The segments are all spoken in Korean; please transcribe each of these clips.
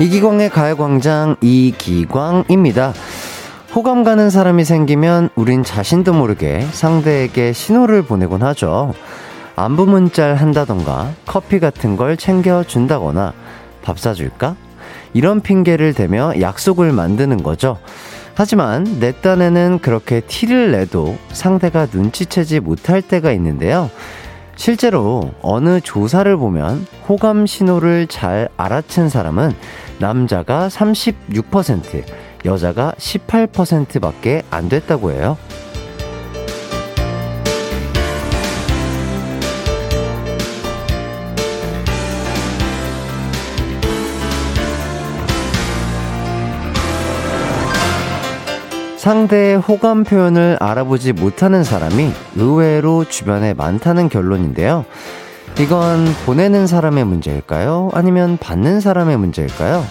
이기광의 가요광장 이기광입니다. 호감 가는 사람이 생기면 우린 자신도 모르게 상대에게 신호를 보내곤 하죠. 안부 문자를 한다던가 커피 같은 걸 챙겨준다거나 밥 사줄까? 이런 핑계를 대며 약속을 만드는 거죠. 하지만 내 딴에는 그렇게 티를 내도 상대가 눈치채지 못할 때가 있는데요. 실제로 어느 조사를 보면 호감 신호를 잘 알아챈 사람은 남자가 36%, 여자가 18%밖에 안 됐다고 해요. 상대의 호감 표현을 알아보지 못하는 사람이 의외로 주변에 많다는 결론인데요. 이건 보내는 사람의 문제일까요? 아니면 받는 사람의 문제일까요?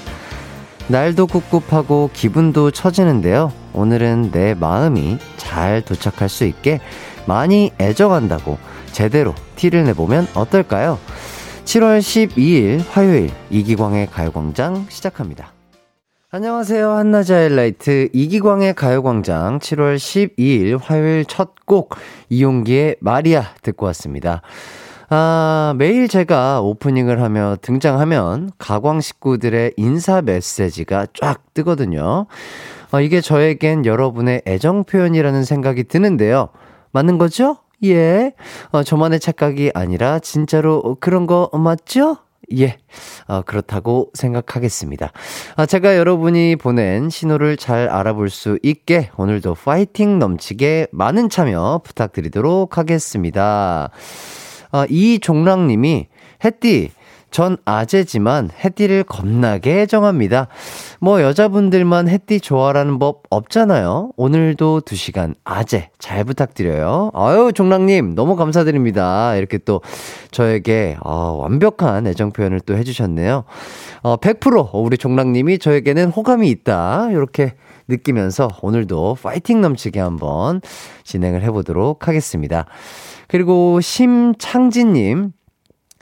날도 꿉꿉하고 기분도 처지는데요. 오늘은 내 마음이 잘 도착할 수 있게 많이 애정한다고 제대로 티를 내보면 어떨까요? 7월 12일 화요일 이기광의 가요광장 시작합니다. 안녕하세요. 한낮의 하이라이트 이기광의 가요광장 7월 12일 화요일 첫 곡 이용기의 마리아 듣고 왔습니다. 아, 매일 제가 오프닝을 하며 등장하면 가광 식구들의 인사 메시지가 쫙 뜨거든요. 어, 이게 저에겐 여러분의 애정 표현이라는 생각이 드는데요. 맞는 거죠? 예. 어, 저만의 착각이 아니라 진짜로 그런 거 맞죠? 예, 어, 그렇다고 생각하겠습니다. 아, 제가 여러분이 보낸 신호를 잘 알아볼 수 있게 오늘도 파이팅 넘치게 많은 참여 부탁드리도록 하겠습니다. 아, 이종랑님이 햇띠 전 아재지만 해띠를 겁나게 애정합니다. 뭐 여자분들만 해띠 좋아라는 법 없잖아요. 오늘도 2시간 아재 잘 부탁드려요. 아유 종랑님 너무 감사드립니다. 이렇게 또 저에게 어, 완벽한 애정 표현을 또 해주셨네요. 어, 100% 우리 종랑님이 저에게는 호감이 있다. 이렇게 느끼면서 오늘도 파이팅 넘치게 한번 진행을 해보도록 하겠습니다. 그리고 심창진님,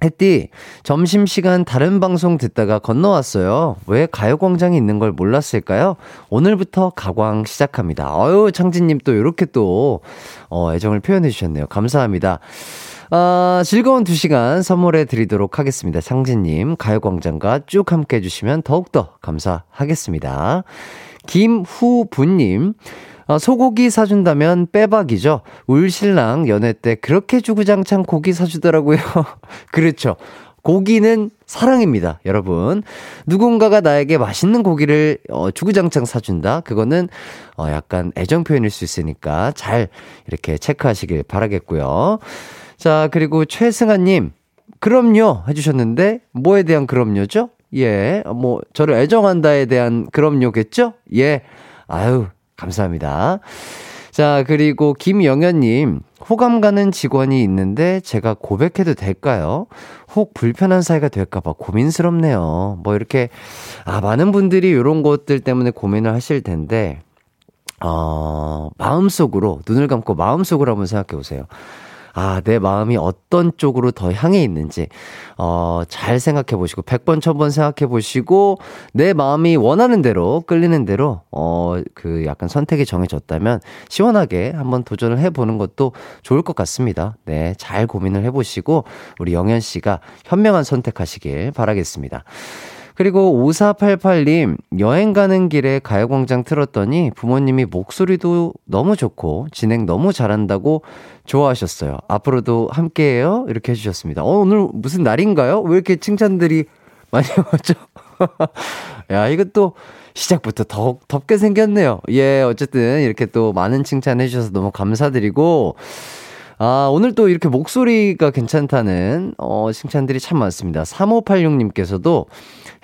햇띠, 점심시간 다른 방송 듣다가 건너왔어요. 왜 가요광장이 있는 걸 몰랐을까요? 오늘부터 가광 시작합니다. 어유 창진님 또 이렇게 또, 어, 애정을 표현해 주셨네요. 감사합니다. 아, 즐거운 두 시간 선물해 드리도록 하겠습니다. 창진님, 가요광장과 쭉 함께 해주시면 더욱더 감사하겠습니다. 김후부님, 어, 소고기 사준다면 빼박이죠. 울신랑 연애 때 그렇게 주구장창 고기 사주더라고요. 그렇죠. 고기는 사랑입니다, 여러분. 누군가가 나에게 맛있는 고기를 어, 주구장창 사준다? 그거는 어, 약간 애정 표현일 수 있으니까 잘 이렇게 체크하시길 바라겠고요. 자, 그리고 최승아님, 그럼요 해주셨는데, 뭐에 대한 그럼요죠? 예, 뭐, 저를 애정한다에 대한 그럼요겠죠? 예. 아유, 감사합니다. 자, 그리고 김영현님, 호감 가는 직원이 있는데 제가 고백해도 될까요? 혹 불편한 사이가 될까봐 고민스럽네요. 뭐 이렇게, 아, 많은 분들이 이런 것들 때문에 고민을 하실 텐데, 어, 마음속으로, 눈을 감고 마음속으로 한번 생각해 보세요. 아, 내 마음이 어떤 쪽으로 더 향해 있는지, 어, 잘 생각해 보시고, 100번, 1000번 생각해 보시고, 내 마음이 원하는 대로, 끌리는 대로, 어, 그 약간 선택이 정해졌다면, 시원하게 한번 도전을 해 보는 것도 좋을 것 같습니다. 네, 잘 고민을 해 보시고, 우리 영현 씨가 현명한 선택하시길 바라겠습니다. 그리고 5488님, 여행 가는 길에 가요광장 틀었더니 부모님이 목소리도 너무 좋고 진행 너무 잘한다고 좋아하셨어요. 앞으로도 함께 해요. 이렇게 해주셨습니다. 어, 오늘 무슨 날인가요? 왜 이렇게 칭찬들이 많이 오죠? 야, 이것도 시작부터 더 덥게 생겼네요. 예, 어쨌든 이렇게 또 많은 칭찬 해주셔서 너무 감사드리고, 아, 오늘 또 이렇게 목소리가 괜찮다는, 어, 칭찬들이 참 많습니다. 3586님께서도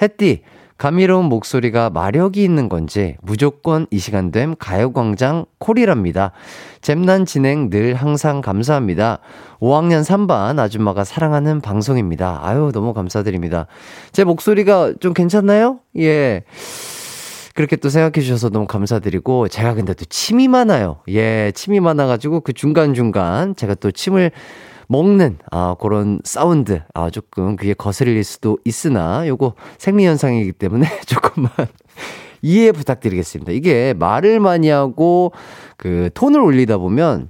햇띠, 감미로운 목소리가 마력이 있는 건지 무조건 이 시간 됨 가요광장 콜이랍니다. 잼난 진행 늘 항상 감사합니다. 5학년 3반 아줌마가 사랑하는 방송입니다. 아유, 너무 감사드립니다. 제 목소리가 좀 괜찮나요? 예. 그렇게 또 생각해 주셔서 너무 감사드리고, 제가 근데 또 침이 많아요. 예, 침이 많아가지고 그 중간 중간 제가 또 침을 먹는, 아, 그런 사운드, 아, 조금 그게 거슬릴 수도 있으나, 요거 생리 현상이기 때문에 조금만 이해 부탁드리겠습니다. 이게 말을 많이 하고 그 톤을 올리다 보면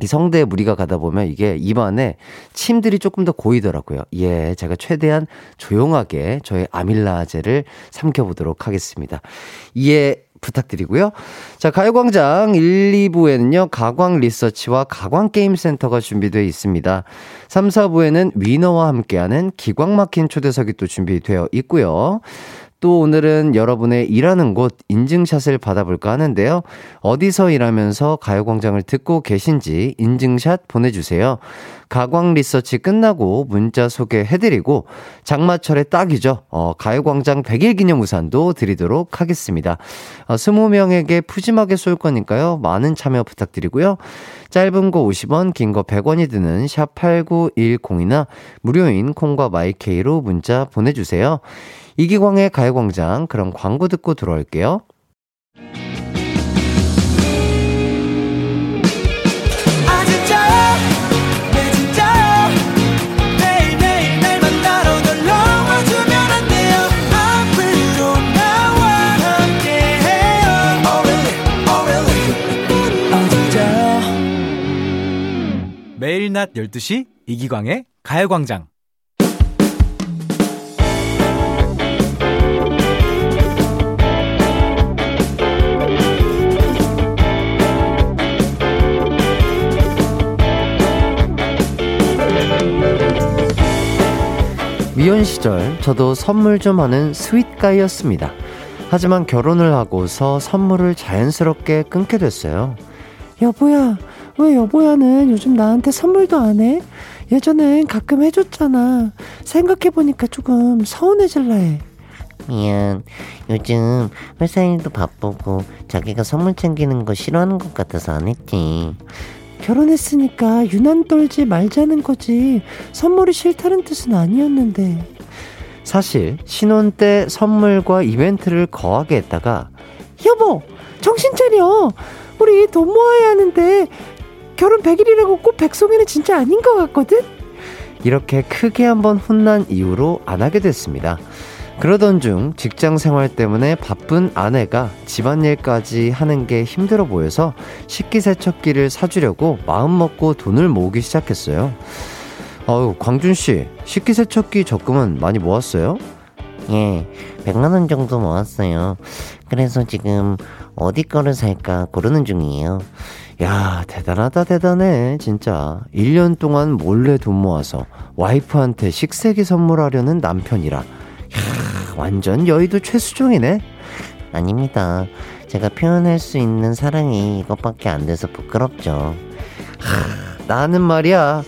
이 성대에 무리가 가다 보면 이게 입안에 침들이 조금 더 고이더라고요. 예, 제가 최대한 조용하게 저의 아밀라제를 삼켜보도록 하겠습니다. 이해 부탁드리고요. 자, 가요광장 1, 2부에는요, 가광 리서치와 가광 게임센터가 준비되어 있습니다. 3, 4부에는 위너와 함께하는 기광 막힌 초대석이 또 준비되어 있고요. 또 오늘은 여러분의 일하는 곳 인증샷을 받아볼까 하는데요. 어디서 일하면서 가요광장을 듣고 계신지 인증샷 보내주세요. 가광 리서치 끝나고 문자 소개해드리고 장마철에 딱이죠. 어, 가요광장 100일 기념 우산도 드리도록 하겠습니다. 어, 20명에게 푸짐하게 쏠 거니까요. 많은 참여 부탁드리고요. 짧은 거 50원, 긴 거 100원이 드는 샵 8910이나 무료인 콩과 마이케이로 문자 보내주세요. 이기광의 가요광장 그럼 광고 듣고 들어올게요. 매일 낮 12시 이기광의 가요광장 미혼 시절 저도 선물 좀 하는 스윗가이였습니다. 하지만 결혼을 하고서 선물을 자연스럽게 끊게 됐어요. 여보야, 왜 여보야는 요즘 나한테 선물도 안 해? 예전엔 가끔 해줬잖아. 생각해보니까 조금 서운해질라 해. 미안. 요즘 회사 일도 바쁘고 자기가 선물 챙기는 거 싫어하는 것 같아서 안 했지. 결혼했으니까 유난 떨지 말자는 거지. 선물이 싫다는 뜻은 아니었는데. 사실 신혼 때 선물과 이벤트를 거하게 했다가 여보, 정신 차려. 우리 돈 모아야 하는데 결혼 100일이라고 꼭 백송이는 진짜 아닌 것 같거든? 이렇게 크게 한번 혼난 이후로 안 하게 됐습니다. 그러던 중 직장 생활 때문에 바쁜 아내가 집안일까지 하는 게 힘들어 보여서 식기세척기를 사주려고 마음먹고 돈을 모으기 시작했어요. 아유, 광준씨, 식기세척기 적금은 많이 모았어요? 예, 100만원 정도 모았어요. 그래서 지금 어디 거를 살까 고르는 중이에요. 야, 대단하다, 대단해. 진짜. 1년 동안 몰래 돈 모아서 와이프한테 식세기 선물하려는 남편이라. 야, 완전 여의도 최수종이네. 아닙니다. 제가 표현할 수 있는 사랑이 이것밖에 안 돼서 부끄럽죠. 하, 나는 말이야.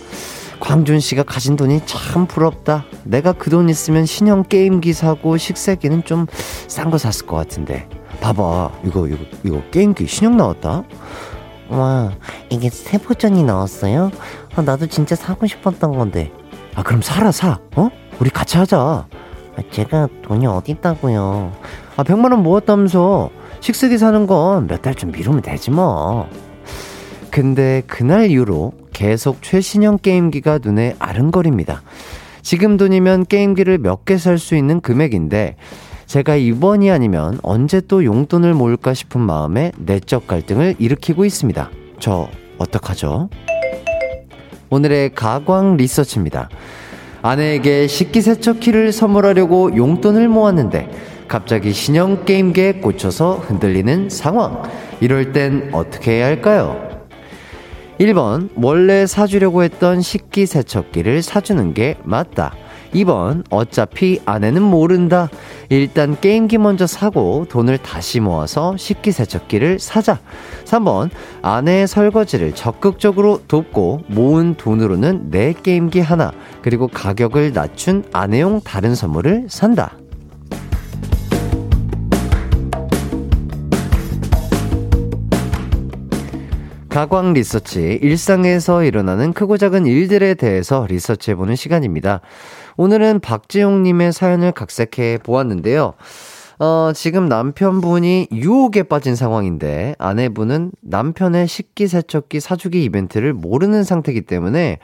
광준 씨가 가진 돈이 참 부럽다. 내가 그 돈 있으면 신형 게임기 사고 식세기는 좀 싼 거 샀을 것 같은데. 봐봐. 이거, 이거, 이거 게임기 신형 나왔다. 와, 이게 새 버전이 나왔어요? 아, 나도 진짜 사고 싶었던 건데. 아, 그럼 사라, 사. 어? 우리 같이 하자. 아, 제가 돈이 어딨다고요. 아, 100만 원 모았다면서 식세기 사는 건 몇 달 좀 미루면 되지 뭐. 근데 그날 이후로 계속 최신형 게임기가 눈에 아른거립니다. 지금 돈이면 게임기를 몇 개 살 수 있는 금액인데 제가 이번이 아니면 언제 또 용돈을 모을까 싶은 마음에 내적 갈등을 일으키고 있습니다. 저 어떡하죠? 오늘의 가광 리서치입니다. 아내에게 식기세척기를 선물하려고 용돈을 모았는데 갑자기 신형 게임기에 꽂혀서 흔들리는 상황. 이럴 땐 어떻게 해야 할까요? 1번, 원래 사주려고 했던 식기세척기를 사주는 게 맞다. 2번, 어차피 아내는 모른다. 일단 게임기 먼저 사고 돈을 다시 모아서 식기세척기를 사자. 3번, 아내의 설거지를 적극적으로 돕고 모은 돈으로는 내 게임기 하나, 그리고 가격을 낮춘 아내용 다른 선물을 산다. 가광 리서치, 일상에서 일어나는 크고 작은 일들에 대해서 리서치해보는 시간입니다. 오늘은 박지용님의 사연을 각색해 보았는데요. 어, 지금 남편분이 유혹에 빠진 상황인데 아내분은 남편의 식기 세척기 사주기 이벤트를 모르는 상태이기 때문에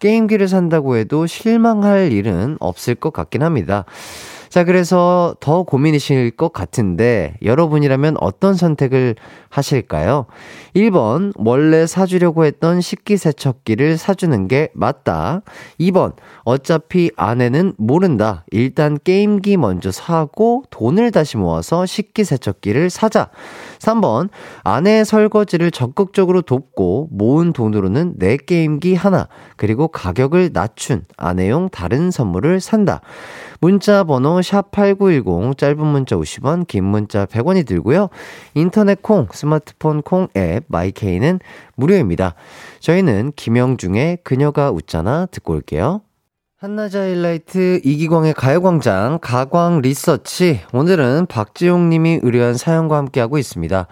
게임기를 산다고 해도 실망할 일은 없을 것 같긴 합니다. 자, 그래서 더 고민이실 것 같은데 여러분이라면 어떤 선택을 하실까요? 1번, 원래 사주려고 했던 식기세척기를 사주는 게 맞다. 2번, 어차피 아내는 모른다. 일단 게임기 먼저 사고 돈을 다시 모아서 식기세척기를 사자. 3번, 아내의 설거지를 적극적으로 돕고 모은 돈으로는 내 게임기 하나, 그리고 가격을 낮춘 아내용 다른 선물을 산다. 문자 번호 샵8910 짧은 문자 50원 긴 문자 100원이 들고요. 인터넷 콩 스마트폰 콩 앱 마이케이는 무료입니다. 저희는 김영중의 그녀가 웃잖아 듣고 올게요. 한낮의 하이라이트 이기광의 가요광장 가광 리서치 오늘은 박지용 님이 의뢰한 사연과 함께하고 있습니다.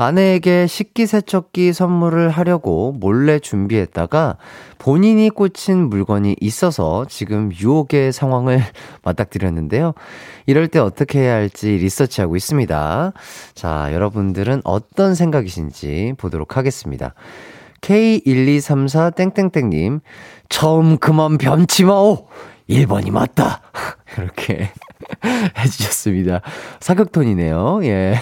아내에게 식기세척기 선물을 하려고 몰래 준비했다가 본인이 꽂힌 물건이 있어서 지금 유혹의 상황을 맞닥뜨렸는데요. 이럴 때 어떻게 해야 할지 리서치하고 있습니다. 자, 여러분들은 어떤 생각이신지 보도록 하겠습니다. K1234땡땡땡님, 처음 그만 변치 마오! 1번이 맞다! 이렇게 해주셨습니다. 사극톤이네요. 예.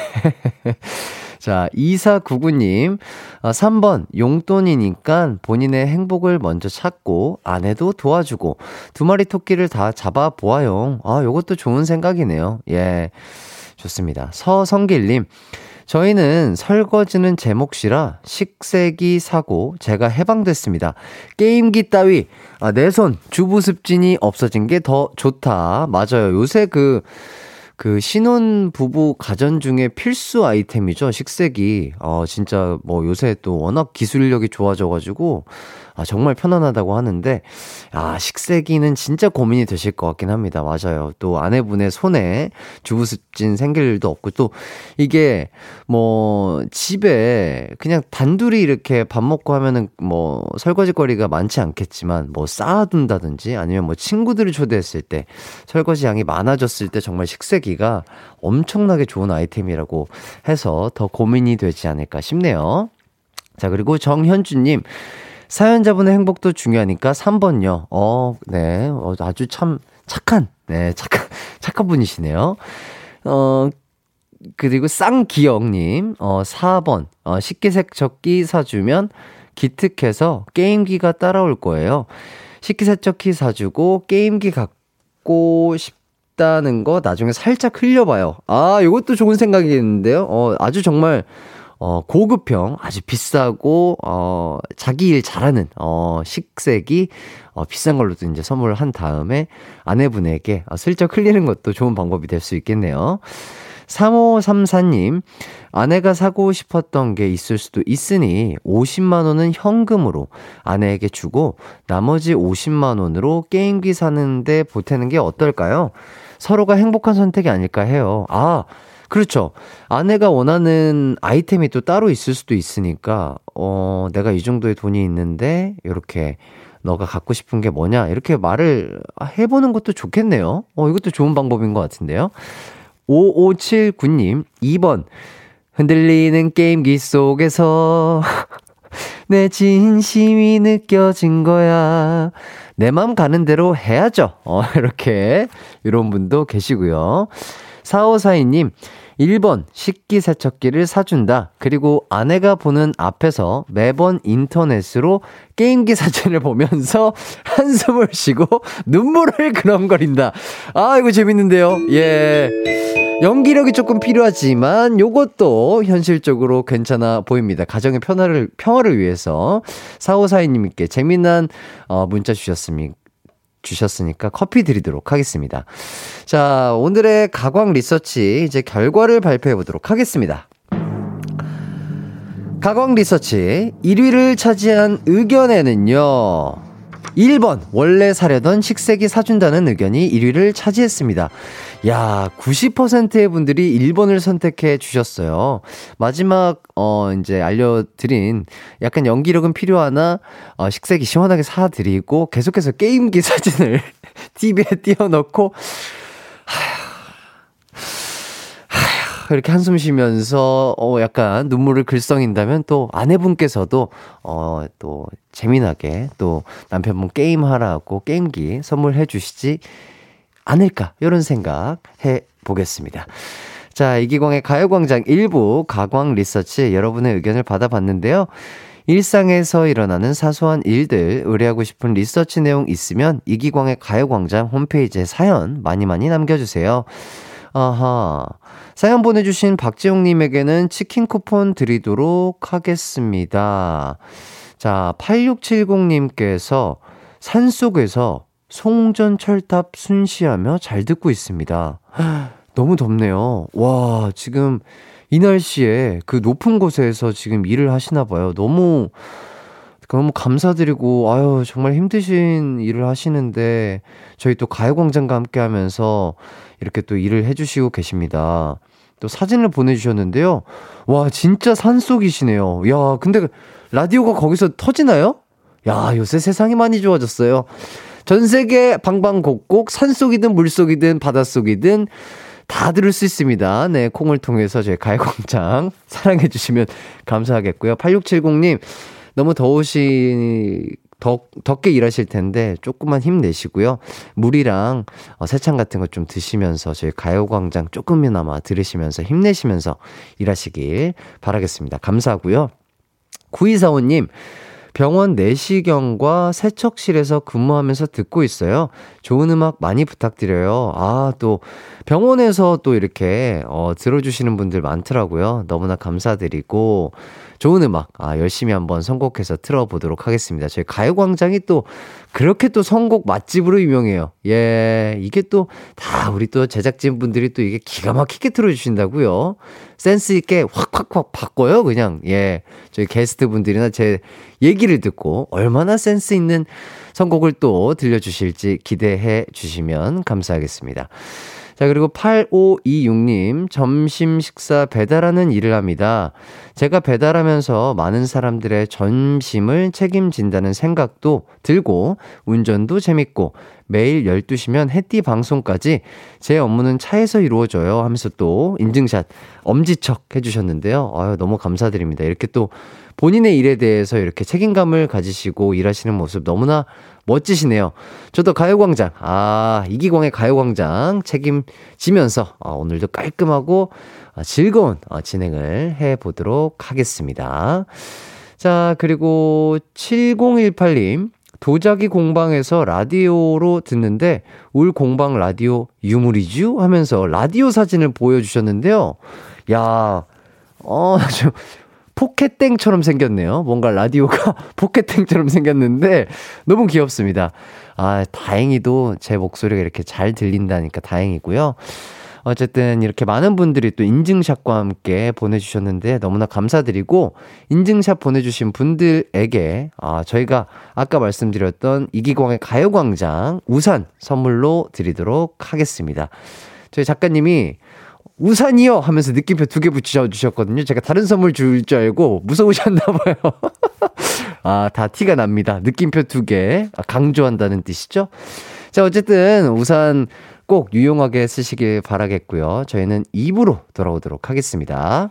자, 2499님, 3번, 어, 용돈이니까 본인의 행복을 먼저 찾고, 아내도 도와주고, 두 마리 토끼를 다 잡아보아요. 아, 요것도 좋은 생각이네요. 예. 좋습니다. 서성길님, 저희는 설거지는 제 몫이라 식세기 사고 제가 해방됐습니다. 게임기 따위, 아, 내 손, 주부 습진이 없어진 게 더 좋다. 맞아요. 요새 그, 그 신혼 부부 가전 중에 필수 아이템이죠. 식세기. 어, 진짜 뭐 요새 또 워낙 기술력이 좋아져 가지고 아, 정말 편안하다고 하는데, 아, 식세기는 진짜 고민이 되실 것 같긴 합니다. 맞아요. 또 아내분의 손에 주부습진 생길 일도 없고, 또 이게 뭐 집에 그냥 단둘이 이렇게 밥 먹고 하면은 뭐 설거지거리가 많지 않겠지만, 뭐 쌓아둔다든지 아니면 뭐 친구들을 초대했을 때 설거지 양이 많아졌을 때 정말 식세기가 엄청나게 좋은 아이템이라고 해서 더 고민이 되지 않을까 싶네요. 자, 그리고 정현주님. 사연자분의 행복도 중요하니까 3번요. 어, 네. 어, 아주 참 착한, 네, 착한, 착한 분이시네요. 어, 그리고 쌍기영님, 어, 4번. 어, 식기세척기 사주면 기특해서 게임기가 따라올 거예요. 식기세척기 사주고 게임기 갖고 싶다는 거 나중에 살짝 흘려봐요. 아, 이것도 좋은 생각이겠는데요. 어, 아주 정말 어, 고급형, 아주 비싸고, 어, 자기 일 잘하는, 어, 식색이, 어, 비싼 걸로도 이제 선물을 한 다음에 아내분에게 어, 슬쩍 흘리는 것도 좋은 방법이 될 수 있겠네요. 3534님, 아내가 사고 싶었던 게 있을 수도 있으니 50만원은 현금으로 아내에게 주고 나머지 50만원으로 게임기 사는데 보태는 게 어떨까요? 서로가 행복한 선택이 아닐까 해요. 아, 그렇죠. 아내가 원하는 아이템이 또 따로 있을 수도 있으니까, 어, 내가 이 정도의 돈이 있는데, 이렇게, 너가 갖고 싶은 게 뭐냐? 이렇게 말을 해보는 것도 좋겠네요. 어, 이것도 좋은 방법인 것 같은데요. 5579님, 2번. 흔들리는 게임기 속에서 내 진심이 느껴진 거야. 내 맘 가는 대로 해야죠. 어, 이렇게, 이런 분도 계시고요. 4542님, 1번 식기 세척기를 사준다. 그리고 아내가 보는 앞에서 매번 인터넷으로 게임기 사진을 보면서 한숨을 쉬고 눈물을 그렁거린다. 아, 이거 재밌는데요. 예. 연기력이 조금 필요하지만 요것도 현실적으로 괜찮아 보입니다. 가정의 편화를, 평화를 위해서 4542님께 재미난 어, 문자 주셨습니다. 주셨으니까 커피 드리도록 하겠습니다. 자, 오늘의 가광 리서치 이제 결과를 발표해 보도록 하겠습니다. 가광 리서치 1위를 차지한 의견에는요. 1번 원래 사려던 식색이 사준다는 의견이 1위를 차지했습니다. 야, 90%의 분들이 1번을 선택해 주셨어요. 마지막 어 이제 알려드린 약간 연기력은 필요하나 어, 식색이 시원하게 사드리고 계속해서 게임기 사진을 TV에 띄워놓고 이렇게 한숨 쉬면서, 어, 약간 눈물을 글썽인다면 또 아내분께서도, 어, 또 재미나게 또 남편분 게임하라고 게임기 선물해 주시지 않을까. 이런 생각 해 보겠습니다. 자, 이기광의 가요광장 일부 가광 리서치 여러분의 의견을 받아봤는데요. 일상에서 일어나는 사소한 일들 의뢰하고 싶은 리서치 내용 있으면 이기광의 가요광장 홈페이지에 사연 많이 많이 남겨주세요. 아하. 사연 보내주신 박지용님에게는 치킨 쿠폰 드리도록 하겠습니다. 자, 8670님께서 산 속에서 송전 철탑 순시하며 잘 듣고 있습니다. 너무 덥네요. 와, 지금 이 날씨에 그 높은 곳에서 지금 일을 하시나 봐요. 너무 너무 감사드리고 아유 정말 힘드신 일을 하시는데 저희 또 가요광장과 함께 하면서 이렇게 또 일을 해주시고 계십니다. 또 사진을 보내주셨는데요. 와 진짜 산속이시네요. 야 근데 라디오가 거기서 터지나요? 야 요새 세상이 많이 좋아졌어요. 전 세계 방방곡곡 산속이든 물속이든 바닷속이든 다 들을 수 있습니다. 네, 콩을 통해서 저희 가요광장 사랑해주시면 감사하겠고요. 8670님, 너무 더우시, 더, 덥게 일하실 텐데 조금만 힘내시고요. 물이랑 어, 세찬 같은 거 좀 드시면서 저희 가요광장 조금이나마 들으시면서 힘내시면서 일하시길 바라겠습니다. 감사하고요. 9245님, 병원 내시경과 세척실에서 근무하면서 듣고 있어요. 좋은 음악 많이 부탁드려요. 아, 또 병원에서 또 이렇게 어, 들어주시는 분들 많더라고요. 너무나 감사드리고 좋은 음악 아, 열심히 한번 선곡해서 틀어보도록 하겠습니다. 저희 가요광장이 또 그렇게 또 선곡 맛집으로 유명해요. 예, 이게 또 다 우리 또 제작진 분들이 또 이게 기가 막히게 틀어주신다고요. 센스 있게 확확확 바꿔요, 그냥. 예, 저희 게스트 분들이나 제 얘기를 듣고 얼마나 센스 있는 선곡을 또 들려주실지 기대해 주시면 감사하겠습니다. 자, 그리고 8526님, 점심 식사 배달하는 일을 합니다. 제가 배달하면서 많은 사람들의 점심을 책임진다는 생각도 들고, 운전도 재밌고, 매일 12시면 해띠 방송까지 제 업무는 차에서 이루어져요 하면서 또 인증샷 엄지척 해주셨는데요. 아유, 너무 감사드립니다. 이렇게 또 본인의 일에 대해서 이렇게 책임감을 가지시고 일하시는 모습 너무나 멋지시네요. 저도 가요광장, 아, 이기광의 가요광장 책임지면서 아, 오늘도 깔끔하고 아, 즐거운 아, 진행을 해보도록 하겠습니다. 자, 그리고 7018님, 도자기 공방에서 라디오로 듣는데 울 공방 라디오 유물이죠? 하면서 라디오 사진을 보여주셨는데요. 야, 어, 좀 포켓땡처럼 생겼네요. 뭔가 라디오가 포켓땡처럼 생겼는데 너무 귀엽습니다. 아, 다행히도 제 목소리가 이렇게 잘 들린다니까 다행이고요. 어쨌든 이렇게 많은 분들이 또 인증샷과 함께 보내주셨는데 너무나 감사드리고 인증샷 보내주신 분들에게 아, 저희가 아까 말씀드렸던 이기광의 가요광장 우산 선물로 드리도록 하겠습니다. 저희 작가님이 우산이요! 하면서 느낌표 두 개 붙여주셨거든요. 제가 다른 선물 줄 줄 알고 무서우셨나봐요. 아, 다 티가 납니다. 느낌표 두 개. 아, 강조한다는 뜻이죠? 자, 어쨌든 우산 꼭 유용하게 쓰시길 바라겠고요. 저희는 입으로 돌아오도록 하겠습니다.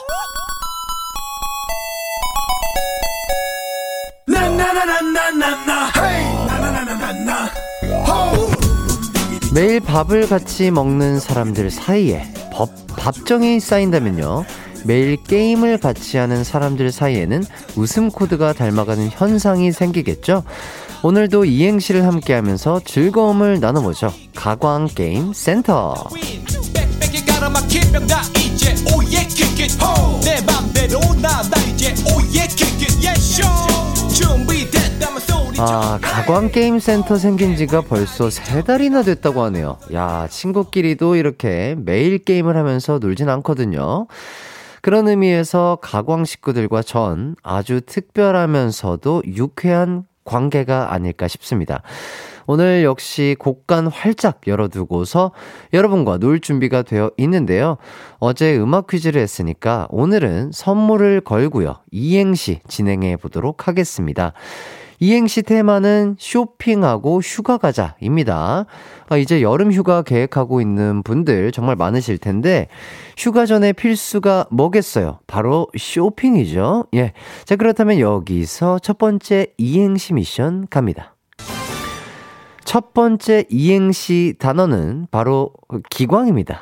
매일 밥을 같이 먹는 사람들 사이에 법, 밥정이 쌓인다면요. 매일 게임을 같이 하는 사람들 사이에는 웃음 코드가 닮아가는 현상이 생기겠죠? 오늘도 이행시를 함께 하면서 즐거움을 나눠보죠. 가광 게임 센터. 내 맘대로 나나 이제 오예 킥킥 예쇼 아, 가광게임센터 생긴 지가 벌써 세 달이나 됐다고 하네요. 야, 친구끼리도 이렇게 매일 게임을 하면서 놀진 않거든요. 그런 의미에서 가광 식구들과 전 아주 특별하면서도 유쾌한 관계가 아닐까 싶습니다. 오늘 역시 곡간 활짝 열어두고서 여러분과 놀 준비가 되어 있는데요. 어제 음악 퀴즈를 했으니까 오늘은 선물을 걸고요. 이행시 진행해 보도록 하겠습니다. 이행시 테마는 쇼핑하고 휴가 가자입니다. 아, 이제 여름 휴가 계획하고 있는 분들 정말 많으실 텐데, 휴가 전에 필수가 뭐겠어요? 바로 쇼핑이죠. 예. 자, 그렇다면 여기서 첫 번째 이행시 미션 갑니다. 첫 번째 이행시 단어는 바로 기광입니다.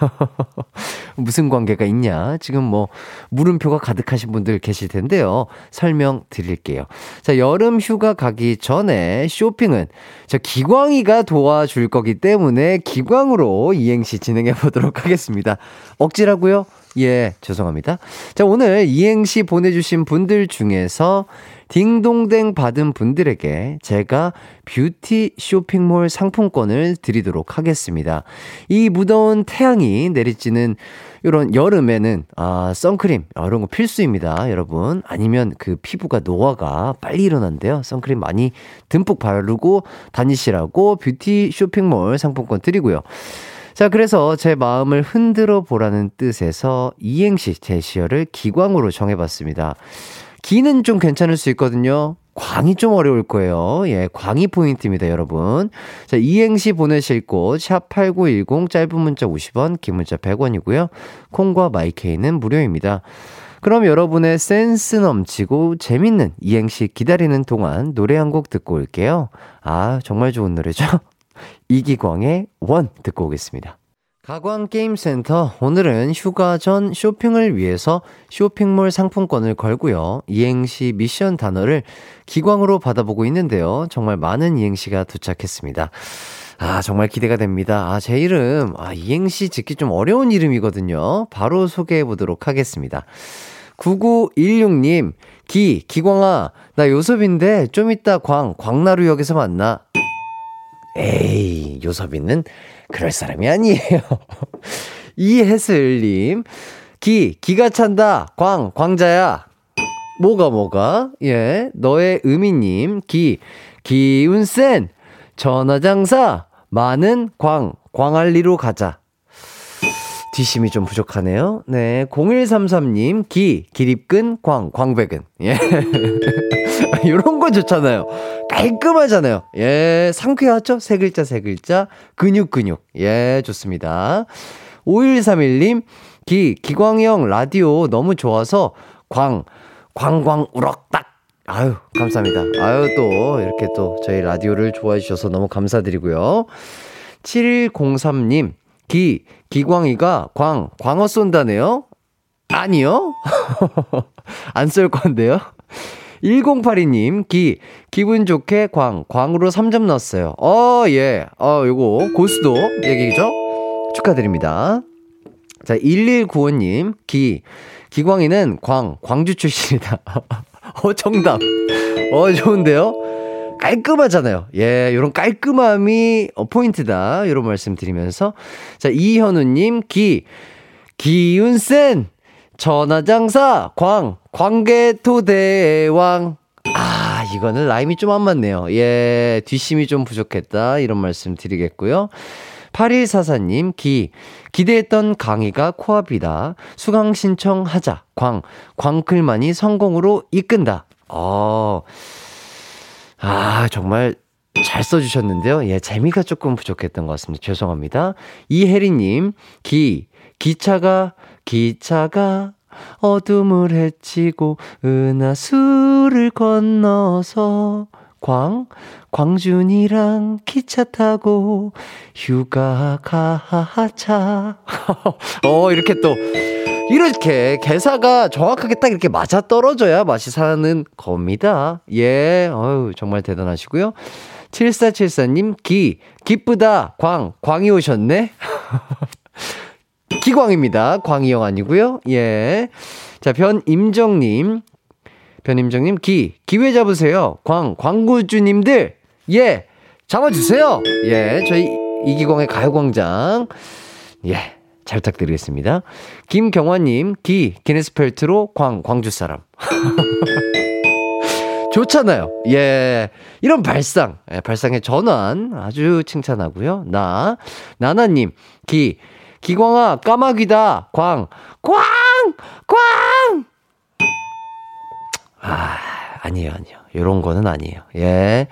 무슨 관계가 있냐? 지금 뭐 물음표가 가득하신 분들 계실 텐데요. 설명 드릴게요. 자, 여름 휴가 가기 전에 쇼핑은 저 기광이가 도와줄 거기 때문에 기광으로 이행시 진행해 보도록 하겠습니다. 억지라고요? 예, 죄송합니다. 자, 오늘 이행시 보내주신 분들 중에서 딩동댕 받은 분들에게 제가 뷰티 쇼핑몰 상품권을 드리도록 하겠습니다. 이 무더운 태양이 내리쬐는 이런 여름에는 아, 선크림 이런 거 필수입니다, 여러분. 아니면 그 피부가 노화가 빨리 일어난대요. 선크림 많이 듬뿍 바르고 다니시라고 뷰티 쇼핑몰 상품권 드리고요. 자, 그래서 제 마음을 흔들어 보라는 뜻에서 이행시 제시어를 기광으로 정해봤습니다. 기는 좀 괜찮을 수 있거든요. 광이 좀 어려울 거예요. 예, 광이 포인트입니다, 여러분. 자, 이행시 보내실 곳, 샵8910, 짧은 문자 50원, 긴 문자 100원이고요. 콩과 마이케이는 무료입니다. 그럼 여러분의 센스 넘치고 재밌는 이행시 기다리는 동안 노래 한 곡 듣고 올게요. 아, 정말 좋은 노래죠? 이기광의 원 듣고 오겠습니다. 가광게임센터 오늘은 휴가 전 쇼핑을 위해서 쇼핑몰 상품권을 걸고요. 이행시 미션 단어를 기광으로 받아보고 있는데요. 정말 많은 이행시가 도착했습니다. 아, 정말 기대가 됩니다. 아, 제 이름, 아, 이행시 짓기 좀 어려운 이름이거든요. 바로 소개해 보도록 하겠습니다. 9916님, 기, 기광아, 나 요섭인데 좀 이따 광, 광나루역에서 만나. 에이, 요섭이는 그럴 사람이 아니에요. 이혜슬님, 기, 기가 찬다. 광, 광자야. 뭐가, 뭐가? 예, 너의 의미님, 기, 기운 센. 전화장사. 많은 광, 광안리로 가자. 뒷심이 좀 부족하네요. 네. 0133님, 기, 기립근, 광, 광백은. 예. 요런 거 좋잖아요. 깔끔하잖아요. 예. 상쾌하죠? 세 글자, 세 글자. 근육, 근육. 예. 좋습니다. 5131님, 기, 기광형 라디오 너무 좋아서 광, 광광 우럭딱. 아유, 감사합니다. 아유, 또, 이렇게 또 저희 라디오를 좋아해 주셔서 너무 감사드리고요. 7103님, 기, 기광이가 광, 광어 쏜다네요? 아니요? 안 쏠 건데요? 1082님, 기, 기분 좋게 광, 광으로 3점 넣었어요. 어, 예. 어, 요거, 고수도 얘기죠? 축하드립니다. 자, 1195님, 기, 기광이는 광, 광주 출신이다. 어, 정답. 어, 좋은데요? 깔끔하잖아요. 예, 요런 깔끔함이 어, 포인트다. 요런 말씀 드리면서. 자, 이현우님, 기, 기운센, 전화장사, 광, 광개토대왕. 아, 이거는 라임이 좀 안 맞네요. 예, 뒷심이 좀 부족했다. 이런 말씀 드리겠고요. 8144님, 기, 기대했던 강의가 코앞이다. 수강 신청하자. 광, 광클만이 성공으로 이끈다. 어, 아, 정말 잘 써주셨는데요. 예, 재미가 조금 부족했던 것 같습니다. 죄송합니다. 이혜리님, 기, 기차가, 기차가 어둠을 헤치고 은하수를 건너서 광, 광준이랑 기차 타고 휴가 가자. 어, 이렇게 또, 이렇게 개사가 정확하게 딱 이렇게 맞아 떨어져야 맛이 사는 겁니다. 예, 어유 정말 대단하시고요. 7474님, 기, 기쁘다, 광, 광이 오셨네? 기광입니다. 광희영 아니고요. 예. 자, 변임정님. 변임정님, 기. 기회 잡으세요. 광, 광고주님들. 예. 잡아주세요. 예. 저희 이기광의 가요광장. 예. 잘 부탁드리겠습니다. 김경화님, 기. 기네스펠트로 광, 광주 사람. 좋잖아요. 예. 이런 발상, 예, 발상의 전환 아주 칭찬하고요. 나, 나나님, 기, 기광아, 까마귀다, 광, 꽝! 꽝! 아, 아니에요, 아니에요. 요런 거는 아니에요. 예.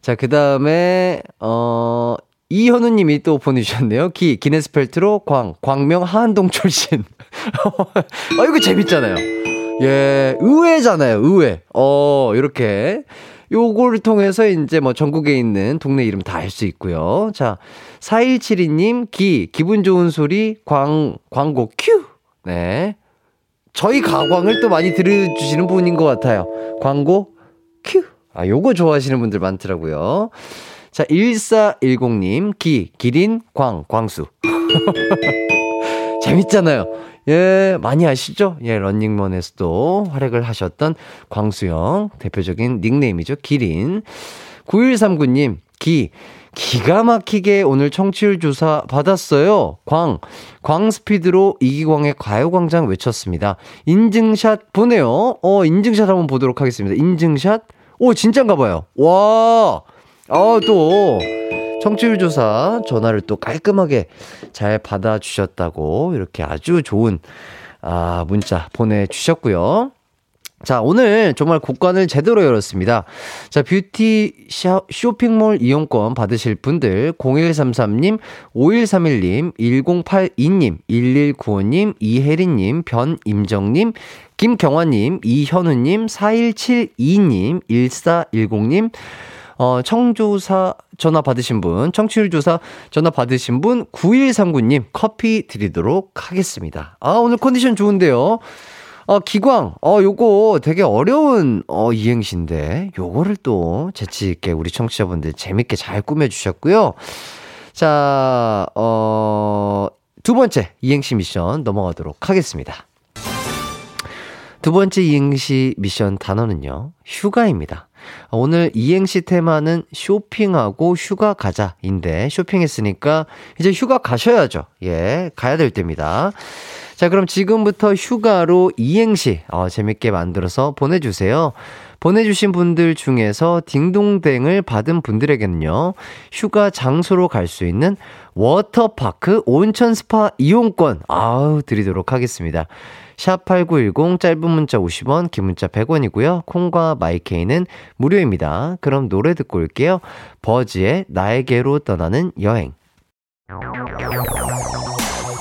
자, 그 다음에, 어, 이현우 님이 또 보내주셨네요. 기, 기네스펠트로 광, 광명 하한동 출신. 어, 이거 재밌잖아요. 예, 의외잖아요, 의외. 어, 이렇게. 요거를 통해서 이제 뭐 전국에 있는 동네 이름 다 알 수 있고요. 자, 4172님, 기, 기분 좋은 소리, 광, 광고 큐! 네. 저희 가광을 또 많이 들어주시는 분인 것 같아요. 광고 큐! 아, 요거 좋아하시는 분들 많더라고요. 자, 1410님, 기, 기린, 광, 광수. 재밌잖아요. 예, 많이 아시죠? 예, 런닝맨에서도 활약을 하셨던 광수형, 대표적인 닉네임이죠. 기린. 9139님, 기, 기가 막히게 오늘 청취율 조사 받았어요. 광, 광 스피드로 이기광의 가요광장 외쳤습니다. 인증샷 보내요. 어, 인증샷 한번 보도록 하겠습니다. 인증샷. 오, 진짠가 봐요. 와, 아, 또. 청취율 조사 전화를 또 깔끔하게 잘 받아주셨다고 이렇게 아주 좋은 아, 문자 보내주셨고요. 자, 오늘 정말 곡관을 제대로 열었습니다. 자, 뷰티 샤, 쇼핑몰 이용권 받으실 분들 0133님, 5131님, 1082님, 1195님, 이혜리님, 변임정님, 김경화님, 이현우님, 4172님, 1410님, 어, 청조사 전화 받으신 분, 청취율 조사 전화 받으신 분, 9139님 커피 드리도록 하겠습니다. 아, 오늘 컨디션 좋은데요. 어, 기광, 어, 요거 되게 어려운, 어, 이행시인데, 요거를 또 재치있게 우리 청취자분들 재밌게 잘 꾸며주셨고요. 자, 어, 두 번째 이행시 미션 넘어가도록 하겠습니다. 두 번째 이행시 미션 단어는요, 휴가입니다. 오늘 이행시 테마는 쇼핑하고 휴가 가자인데, 쇼핑했으니까 이제 휴가 가셔야죠. 예, 가야 될 때입니다. 자, 그럼 지금부터 휴가로 이행시, 어, 재밌게 만들어서 보내주세요. 보내주신 분들 중에서 딩동댕을 받은 분들에게는요, 휴가 장소로 갈 수 있는 워터파크 온천 스파 이용권, 아우, 드리도록 하겠습니다. 샵8910 짧은 문자 50원, 긴 문자 100원이고요. 콩과 마이케이는 무료입니다. 그럼 노래 듣고 올게요. 버즈의 나에게로 떠나는 여행.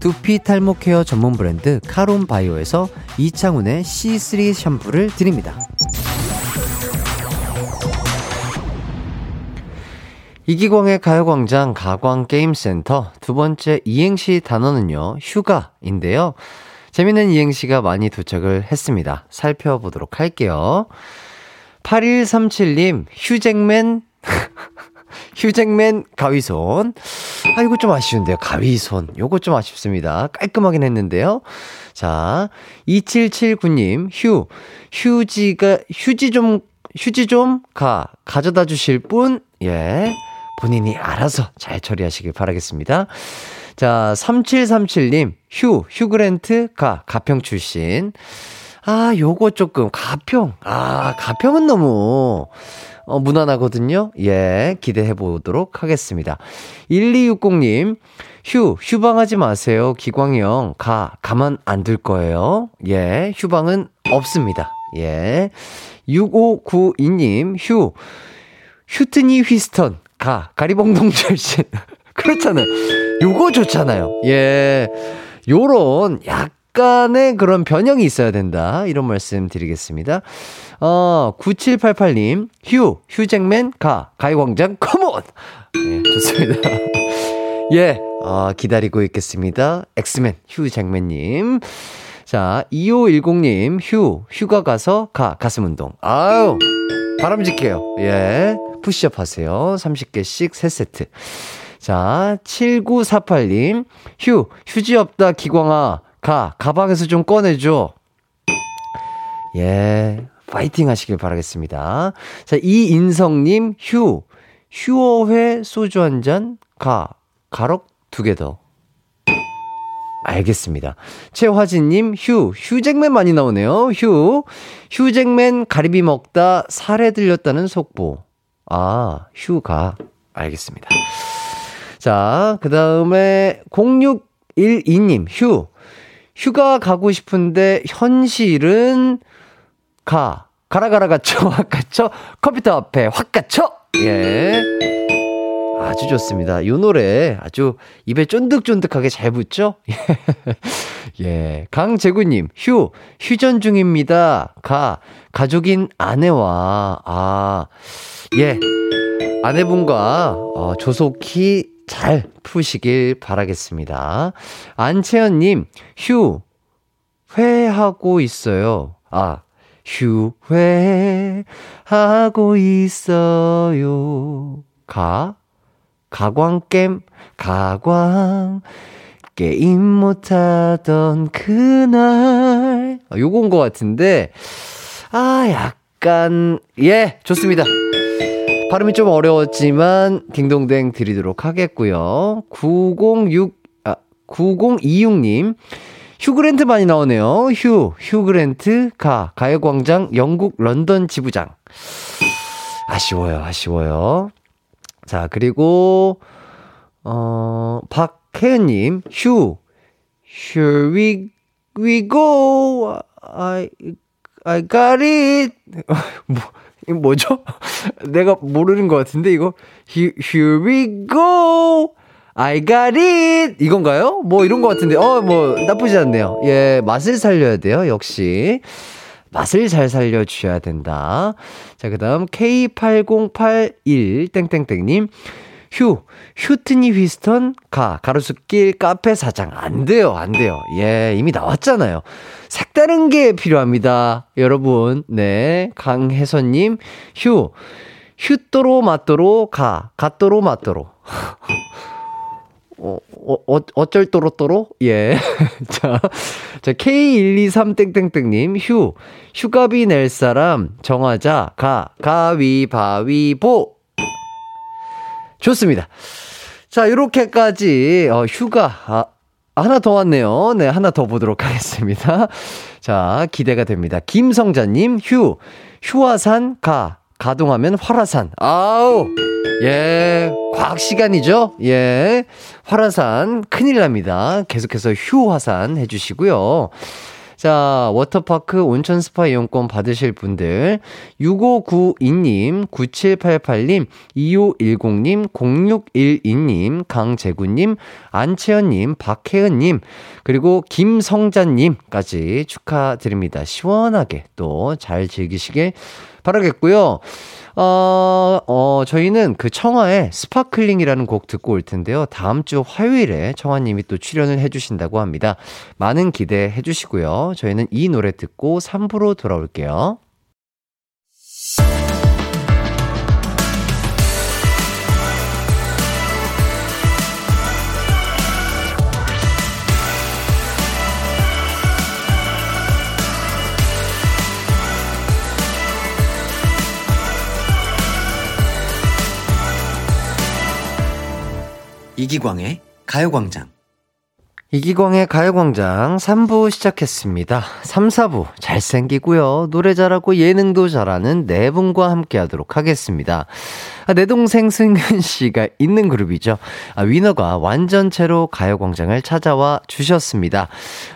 두피 탈모 케어 전문 브랜드 카론 바이오에서 이창훈의 C3 샴푸를 드립니다. 이기광의 가요광장 가광게임센터 두 번째 이행시 단어는요, 휴가인데요. 재밌는 이행시가 많이 도착을 했습니다. 살펴보도록 할게요. 8137님, 휴잭맨, 휴잭맨 가위손. 아, 이거 좀 아쉬운데요. 가위손. 요거 좀 아쉽습니다. 깔끔하긴 했는데요. 자, 2779님, 휴, 휴지가, 휴지 좀, 휴지 좀 가, 가져다 주실 분, 예. 본인이 알아서 잘 처리하시길 바라겠습니다. 자, 3737님, 휴, 휴그랜트 가, 가평 출신. 아, 요거 조금, 가평. 아, 가평은 너무, 어, 무난하거든요. 예, 기대해 보도록 하겠습니다. 1260님, 휴, 휴방하지 마세요. 기광이 형, 가, 가만 안 둘 거예요. 예, 휴방은 없습니다. 예. 6592님, 휴, 휴트니 휘스턴, 가, 가리봉동 출신. 그렇잖아요. 요거 좋잖아요. 예. 요런 약 간의 그런 변형이 있어야 된다. 이런 말씀 드리겠습니다. 어, 9788님, 휴, 휴잭맨, 가, 가요광장, come on! 예, 좋습니다. 예, 어, 기다리고 있겠습니다. 엑스맨, 휴잭맨님. 자, 2510님, 휴, 휴가 가서 가, 가슴 운동. 아유, 바람직해요. 예, 푸시업 하세요. 30개씩 3세트. 자, 7948님, 휴, 휴지 없다, 기광아. 가, 가방에서 좀 꺼내줘. 예, 파이팅 하시길 바라겠습니다. 자, 이인성님, 휴, 휴어회 소주 한 잔, 가, 가럭 두 개 더. 알겠습니다. 최화진님, 휴, 휴잭맨 많이 나오네요. 휴, 휴잭맨 가리비 먹다 살해 들렸다는 속보. 아, 휴가. 알겠습니다. 자, 그 다음에 0612님, 휴, 휴가 가고 싶은데 현실은 가, 가라 가라 갇혀, 확 갇혀, 컴퓨터 앞에 확 갇혀! 예. 아주 좋습니다. 요 노래 아주 입에 쫀득쫀득하게 잘 붙죠? 예. 강재구님, 휴, 휴전 중입니다. 가, 가족인 아내와, 아, 예. 아내분과 어, 조속히 잘 푸시길 바라겠습니다. 안채연님, 휴, 회하고 있어요. 아, 휴회하고 있어요. 가, 가광겜, 가광, 게임 못하던 그날. 아, 요건 것 같은데, 아, 약간, 예, 좋습니다. 발음이 좀 어려웠지만, 딩동댕 드리도록 하겠고요 906, 아, 9026님. 휴그랜트 많이 나오네요. 휴, 휴그랜트, 가, 가요광장, 영국 런던 지부장. 아쉬워요, 아쉬워요. 자, 그리고, 어, 박혜은님, 휴, here we, we go, I, I got it. 뭐, 이거 뭐죠? 내가 모르는 것 같은데, 이거, here, here we go. I got it! 이건가요? 뭐 이런 것 같은데, 어, 뭐, 나쁘지 않네요. 예, 맛을 살려야 돼요, 역시. 맛을 잘 살려주셔야 된다. 자, 그 다음, K8081땡땡땡님. 휴, 휴트니 휘스턴, 가, 가로수길 카페 사장. 안 돼요, 안 돼요. 예, 이미 나왔잖아요. 색다른 게 필요합니다. 여러분, 네. 강혜선님, 휴, 휴또로 맞도로 가, 갓도로 맞도로. 어, 어, 어, 어쩔 또로 또로? 예. 자, 자, K123땡땡땡님, 휴, 휴가비 낼 사람 정하자, 가, 가위 바위 보! 좋습니다. 자, 요렇게까지, 어, 휴가, 아, 하나 더 왔네요. 네, 하나 더 보도록 하겠습니다. 자, 기대가 됩니다. 김성자님, 휴, 휴화산 가, 가동하면 활화산. 아우! 예, 과학 시간이죠? 예. 활화산, 큰일 납니다. 계속해서 휴화산 해주시고요. 자, 워터파크 온천 스파 이용권 받으실 분들, 6592님, 9788님, 2510님, 0612님, 강재구님, 안채연님, 박혜은님, 그리고 김성자님까지 축하드립니다. 시원하게 또 잘 즐기시길 바라겠고요. 어, 어, 저희는 그 청하의 Sparkling이라는 곡 듣고 올 텐데요. 다음 주 화요일에 청하님이 또 출연을 해주신다고 합니다. 많은 기대해 주시고요. 저희는 이 노래 듣고 3부로 돌아올게요. 이기광의 가요광장. 이기광의 가요광장 3부 시작했습니다. 3, 4부 잘생기고요. 노래 잘하고 예능도 잘하는 네 분과 함께 하도록 하겠습니다. 아, 내 동생 승균 씨가 있는 그룹이죠. 아, 위너가 완전체로 가요광장을 찾아와 주셨습니다.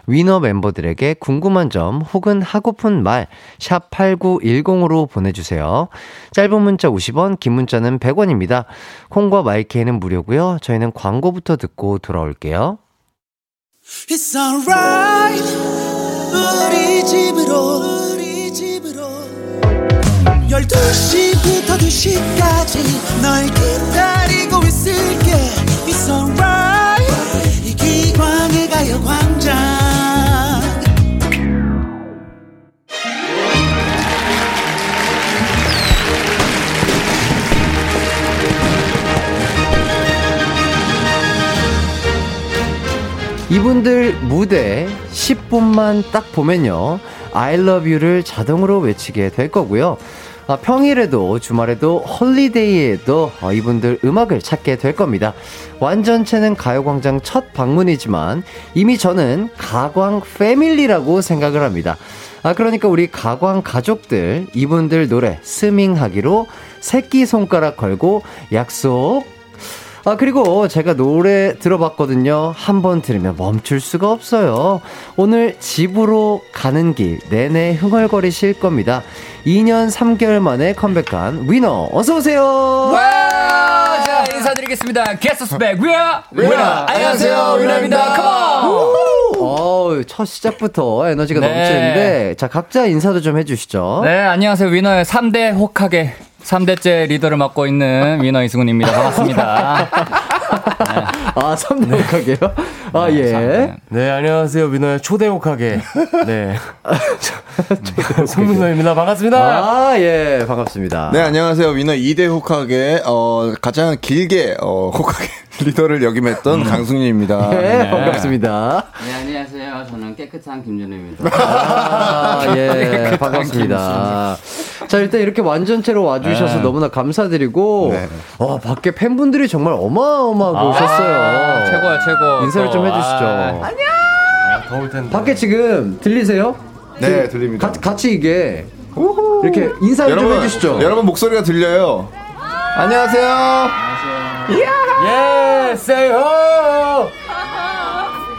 위너 멤버들에게 궁금한 점 혹은 하고픈 말, 샵 8910으로 보내주세요. 짧은 문자 50원, 긴 문자는 100원입니다. 콩과 마이케이는 무료고요. 저희는 광고부터 듣고 돌아올게요. It's alright. 우리 집으로 우리 집으로. 12시부터 2시까지 널 기다리 이분들 무대 10분만 딱 보면요. I love you를 자동으로 외치게 될 거고요. 아, 평일에도 주말에도 holiday에도 어, 이분들 음악을 찾게 될 겁니다. 완전체는 가요광장 첫 방문이지만 이미 저는 가광 패밀리라고 생각을 합니다. 아, 그러니까 우리 가광 가족들 이분들 노래 스밍하기로 새끼 손가락 걸고 약속 아, 그리고 제가 노래 들어봤거든요. 한 번 들으면 멈출 수가 없어요. 오늘 집으로 가는 길 내내 흥얼거리실 겁니다. 2년 3개월 만에 컴백한 위너, 어서오세요! 와! 자, 인사드리겠습니다. 게스트 스백 위아! 위아! 안녕하세요. 위아입니다. 컴온! 어우, 첫 시작부터 에너지가 네. 넘치는데, 자, 각자 인사도 좀 해주시죠. 네, 안녕하세요. 위너의 3대 혹하게 3대째 리더를 맡고 있는 위너 이승훈입니다. 반갑습니다. 아, 선대목하게요? 아, 예. 네, 안녕하세요. 민호의 초대 옥하게. 네. 송민호입니다. 반갑습니다. 아, 예, 반갑습니다. 네, 안녕하세요. 위너 이대 혹하게, 어, 가장 길게, 어, 혹하게 리더를 역임했던 강승윤입니다. 네, 반갑습니다. 네, 안녕하세요. 저는 깨끗한 김준우입니다. 아, 네, 예, 반갑습니다. 자, 일단 이렇게 완전체로 와주셔서 네. 너무나 감사드리고, 네. 와, 밖에 팬분들이 정말 어마어마하게 오셨어요. 아, 최고야, 최고. 인사를 좀 또, 해주시죠. 아, 더울 텐데. 밖에 지금 들리세요? 네, 들립니다. 가- 같이 이게 이렇게 인사를 좀 해주시죠. 여러분 목소리가 들려요. 안녕하세요. 예, say ho!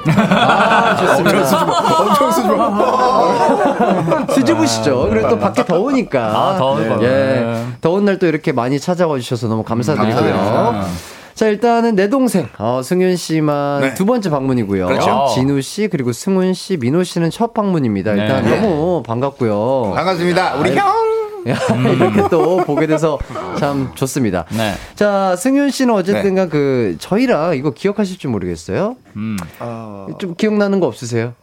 아, 좋습니다. 엄청 수줍어. 수줍으시죠. 그리고 또 밖에 더우니까. 아, 더울 거. 예. 더운 날 또 이렇게 많이 찾아와 주셔서 너무 감사드리고요. 감사드립니다. 자, 일단은 내 동생, 어, 승윤 씨만 네. 두 번째 방문이고요. 그렇죠. 진우 씨, 그리고 승훈 씨, 민호 씨는 첫 방문입니다. 일단 네. 너무 반갑고요. 반갑습니다. 우리 형. 이렇게 또 보게 돼서 참 좋습니다. 네. 자, 승윤 씨는 어쨌든간 그, 저희랑 이거 기억하실지 모르겠어요? 음. 아, 좀 기억나는 거 없으세요?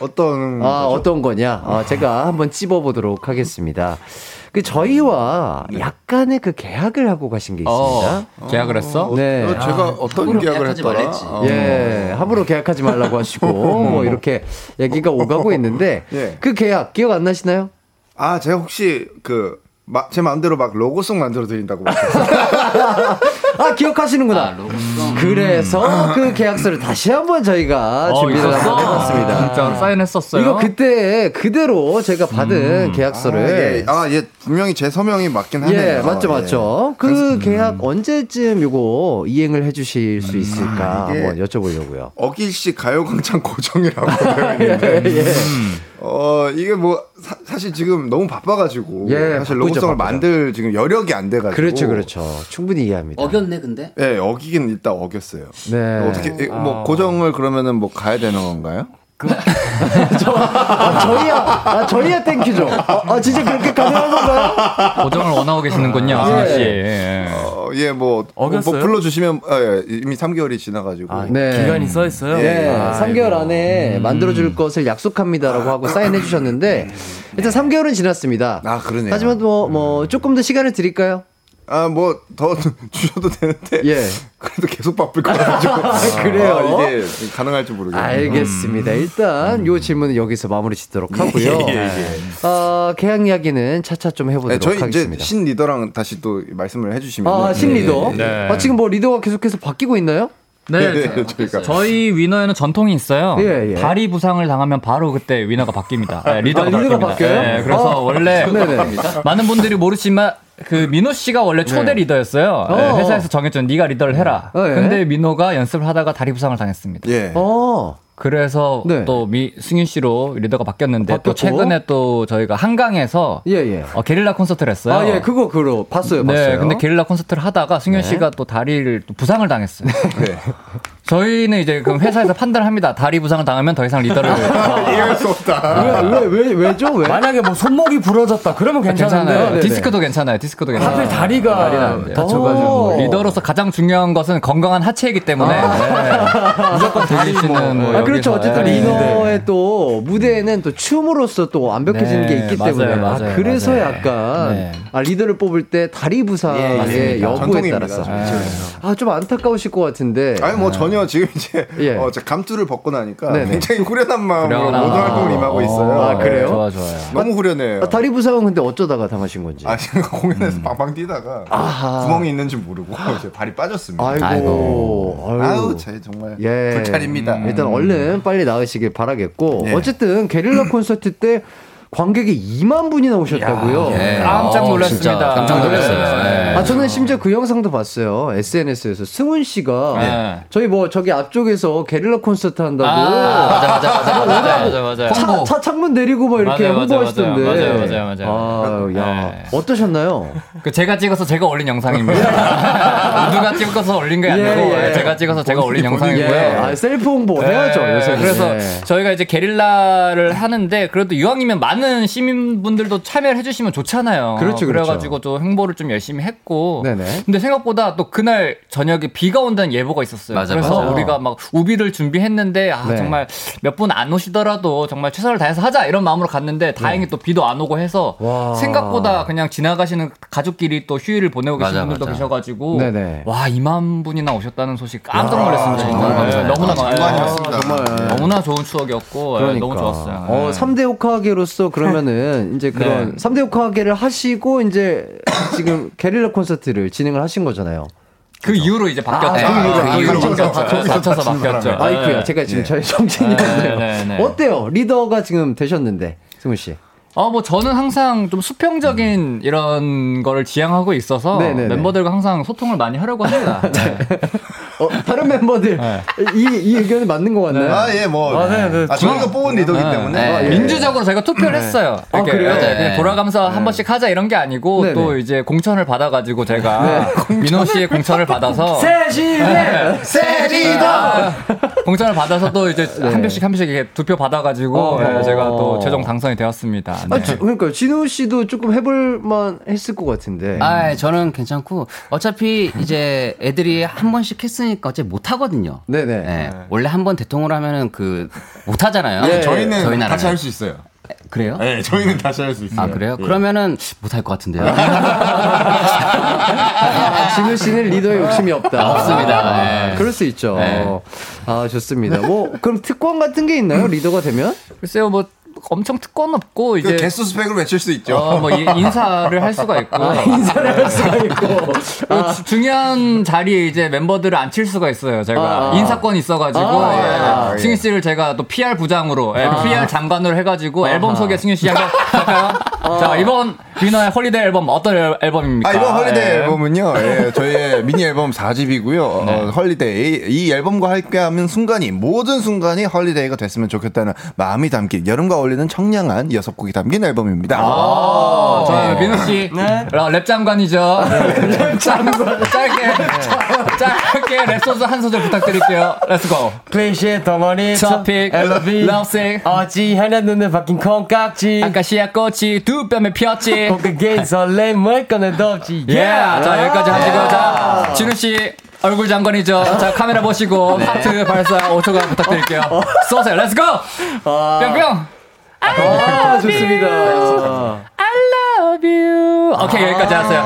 어떤. 아, 거죠? 어떤 거냐? 아, 제가 한번 찝어보도록 하겠습니다. 그 저희와 약간의 그 계약을 하고 가신 게 있습니다. 어, 계약을 했어? 네. 어, 제가 어떤 함부로 계약을 했더라? 말랬지. 어. 예, 함부로 계약하지 말라고 하시고, 뭐, 이렇게 얘기가 오가고 있는데, 예. 그 계약 기억 안 나시나요? 아, 제가 혹시 그, 마, 제 마음대로 막 로고송 만들어 드린다고. 아, 기억하시는구나. 아. 그래서 그 계약서를 다시 한번 저희가 어, 준비를 있었어? 한번 해봤습니다. 진짜 사인했었어요? 이거 그때 그대로 제가 받은 계약서를. 아, 예. 아, 예. 분명히 제 서명이 맞긴 하네요. 예, 맞죠, 예. 맞죠. 그 계약 언제쯤 요거 이행을 해주실 수 있을까 이게- 한번 여쭤보려고요. 어길 시 가요광장 고정이라고 되어 있는데. 예. 어, 이게 뭐, 사, 실 지금 너무 바빠가지고. 예, 사실 바쁘죠, 로고송을 바쁘죠. 만들 지금 여력이 안 돼가지고. 그렇죠, 그렇죠. 충분히 이해합니다. 어겼네, 근데? 예, 어기긴 일단 어겼어요. 네. 어떻게, 예, 뭐, 고정을 그러면은 뭐 가야 되는 건가요? 아, 저희야, 아, 저희야 thank you죠. 아, 아, 진짜 그렇게 가능한 건가요? 고정을 원하고 계시는군요, 예. 승현 씨. 예. 어, 예, 뭐, 뭐, 뭐 어겼어요? 불러주시면 아, 예, 이미 3개월이 지나가지고. 네. 기간이 써 있어요. 예, 아이고. 3개월 안에 음. 만들어줄 것을 약속합니다라고 하고 사인해 주셨는데, 일단 3개월은 지났습니다. 아, 그러네요. 하지만 뭐, 뭐, 조금 더 시간을 드릴까요? 아, 뭐, 더 주셔도 되는데. 예. 그래도 계속 바쁠 것 같아가지고. 그래요? 아, 이게 가능할지 모르겠네요. 알겠습니다. 일단 요 질문은 여기서 마무리 짓도록 하고요. 예, 예, 예. 어, 개학 이야기는 차차 좀 해보도록 네, 저희 하겠습니다. 이제 신 리더랑 다시 또 말씀을 해주시면. 아, 신 리더. 네. 아, 지금 뭐 리더가 계속해서 바뀌고 있나요? 네, 네, 네, 저희가. 저희 위너에는 전통이 있어요. 예, 예. 다리 부상을 당하면 바로 그때 위너가 바뀝니다. 네, 리더가 아, 리더가. 바뀌어요? 네, 그래서 어. 원래 네네. 많은 분들이 모르지만 그 민호 씨가 원래 초대 네. 리더였어요. 어. 네, 회사에서 정해준 네가 리더를 해라. 어, 예. 근데 민호가 연습을 하다가 다리 부상을 당했습니다. 예. 어. 그래서 네. 또 미, 승윤 씨로 리더가 바뀌었는데 바뀌었고. 또 최근에 또 저희가 한강에서 예, 예. 어, 게릴라 콘서트를 했어요. 아, 예, 그거, 그거, 봤어요, 네, 봤어요. 근데 게릴라 콘서트를 하다가 승윤 네. 씨가 또 다리를 또 부상을 당했어요. 네. 저희는 이제 그럼 회사에서 판단합니다. 다리 부상을 당하면 더 이상 리더를 이해할 수 없다. 왜, 왜, 왜, 왜죠? 왜? 만약에 뭐 손목이 부러졌다. 그러면 괜찮은데. 괜찮아요. 네네. 디스크도 괜찮아요. 디스크도 괜찮아요. 하필 다리가 다리는 안 돼요. 다쳐가지고. 오. 리더로서 가장 중요한 것은 건강한 하체이기 때문에 네. 무조건 다리 씨는 뭐 아, 그렇죠. 어쨌든 네. 리더의 또 무대에는 또 춤으로서 또 완벽해지는 네, 게 있기 맞아요, 때문에. 맞아요, 아, 그래서 맞아요. 약간 네. 아, 리더를 뽑을 때 다리 부상의 예, 맞습니다. 여부에 따라서. 전통이에요. 아, 좀 안타까우실 것 같은데. 아니 뭐 전혀 지금 이제 예. 어, 저 감투를 벗고 나니까 네네. 굉장히 후련한 마음으로 모든. 활동을 임하고 있어요. 아, 그래요? 좋아 좋아요. 너무 후련해요. 아, 다리 부상은 근데 어쩌다가 당하신 건지. 아, 제가 공연에서 방방 뛰다가 아하. 구멍이 있는지 모르고 이제 발이 빠졌습니다. 아이고. 아유. 아우, 제 정말 예. 불찰입니다. 일단 얼른 빨리 나으시길 바라겠고 예. 어쨌든 게릴라 콘서트 때 관객이 2만 분이나 오셨다고요. 예. 깜짝 놀랐습니다. 진짜 깜짝 놀랐어요. 네. 아 저는 심지어 그 영상도 봤어요. SNS에서 승훈 씨가 네. 저희 뭐 저기 앞쪽에서 게릴라 콘서트 한다고 아, 맞아 맞아 맞아 맞아 맞아 맞아. 차, 차 창문 내리고 막 이렇게 맞아요, 맞아요, 홍보하시던데. 맞아요, 맞아요, 맞아요. 아, 야 네. 어떠셨나요? 그 제가 찍어서 제가 올린 영상입니다. 누가 찍어서 올린 게 아니고 예, 예. 제가 찍어서 제가 올린 영상이고요. 예, 아, 셀프 홍보 해야죠. 네, 요새 그래서 저희가 이제 게릴라를 하는데 그래도 이왕이면 많은 시민분들도 참여를 해주시면 좋잖아요. 그렇죠, 그렇죠. 그래가지고 좀 홍보를 좀 열심히 했고. 네네. 근데 생각보다 또 그날 저녁에 비가 온다는 예보가 있었어요. 맞아, 그래서 맞아. 우리가 막 우비를 준비했는데 아 네. 정말 몇 분 안 오시더라도 정말 최선을 다해서 하자 이런 마음으로 갔는데 다행히 또 비도 안 오고 해서 네. 와. 생각보다 그냥 지나가시는 가족끼리 또 휴일을 보내고 계신 맞아, 분들도 맞아. 계셔가지고 네네. 와 2만 분이나 오셨다는 소식 깜짝 놀랐습니다. 감사해요. 너무나 정말 감- 많습니다. 정말. 너무나 좋은 추억이었고 예, 그러니까. 너무 좋았어요. 어, 예. 3대 호카게로서 그러면은 이제 그런 네. 삼 3대 호카게를 하시고 이제 지금 게릴라 콘서트를 진행을 하신 거잖아요. 그 이후로 이제 바뀌었죠. 아, 그 이후로, 아, 그 이후로 바뀌었죠. 거쳐서 바뀌었죠. 아이쿠야, 예. 제가 지금 예. 저희 정신이었네요. 네, 네, 네. 어때요? 리더가 지금 되셨는데, 승우 씨. 어, 뭐 저는 항상 좀 수평적인 이런 거를 지향하고 있어서 네네네. 멤버들과 항상 소통을 많이 하려고 합니다. 네. 어, 다른 멤버들 이, 이 의견이 맞는 것 같나요? 아, 예, 뭐. 아, 네, 네. 아, 저희가 뽑은 리더기 때문에. 네. 아, 예. 민주적으로 저희가 투표를 했어요. 아, 이렇게 그래요? 네, 네. 그냥 돌아가면서 한 번씩 하자 이런 게 아니고. 또 이제 공천을 받아가지고 제가 민호 씨의 공천을 받아서 세시네! 새 리더! 아, 공천을 받아서 또 이제 한 표씩 한 표씩 이렇게 두표 받아가지고 네. 어. 예, 제가 또 최종 당선이 되었습니다. 네. 아, 지- 그러니까 진우 씨도 조금 해볼만 했을 것 같은데. 아, 저는 괜찮고 어차피 이제 애들이 한 번씩 했으니까 어차피 못 하거든요. 네네. 네. 원래 한 번 대통령을 하면은 그 못 하잖아요. 예, 저희는 저희. 다시 할수 있어요. 그래요? 네, 저희는 다시 할 수 있어요. 아 그래요? 예. 그러면은 못할 것 같은데요. 아, 진우 씨는 리더에 욕심이 없다. 없습니다. 아, 네. 그럴 수 있죠. 네. 아, 좋습니다. 뭐, 그럼 특권 같은 게 있나요? 리더가 되면? 글쎄요 뭐 엄청 특권 없고 그 이제 개수 스펙으로 외칠 수 있죠. 어, 뭐 이- 인사를 할 수가 있고 아, 인사를 할 수가 있고. 주- 중요한 자리에 이제 멤버들을 앉힐 수가 있어요. 제가 아. 인사권이 있어가지고 아, 예. 아, 예. 승희 씨를 제가 또 PR 부장으로 예, PR 장관으로 해가지고 앨범 소개 승희 씨 한번 할까요? 자 이번 위너의 Holiday 앨범 어떤 앨- 앨범입니까? 아, 이번 Holiday 예. 앨범은요, 예, 저희의 미니 앨범 4집이고요. 어, Holiday. 이 앨범과 함께하는 순간이, 모든 순간이 holiday가 됐으면 좋겠다는 마음이 담긴, 여름과 어울 리는 청량한 여섯 곡이 담긴 앨범입니다. 아, 저 민호 씨 어, 랩 장관이죠. 랩 장관 짧게 짧게 랩 소스 한 소절 부탁드릴게요. Let's go. 클리셰 덩어리 topic, L.O.V.E lovesick. 어찌 하냐 눈에 박힌 콩깍지 아카시아 꽃이 두 뺨에 피었지. 콩깍게 설렘 뭘 꺼내 덥지 예. 자, 여기까지 하시고, 자, 진우 씨. 얼굴 장관이죠. 자, 카메라 보시고, 하트 발사 5초간 부탁드릴게요. 쏘세요. Let's go! 뿅뿅! 아, 좋습니다. I love you. 오케이, 여기까지 하세요.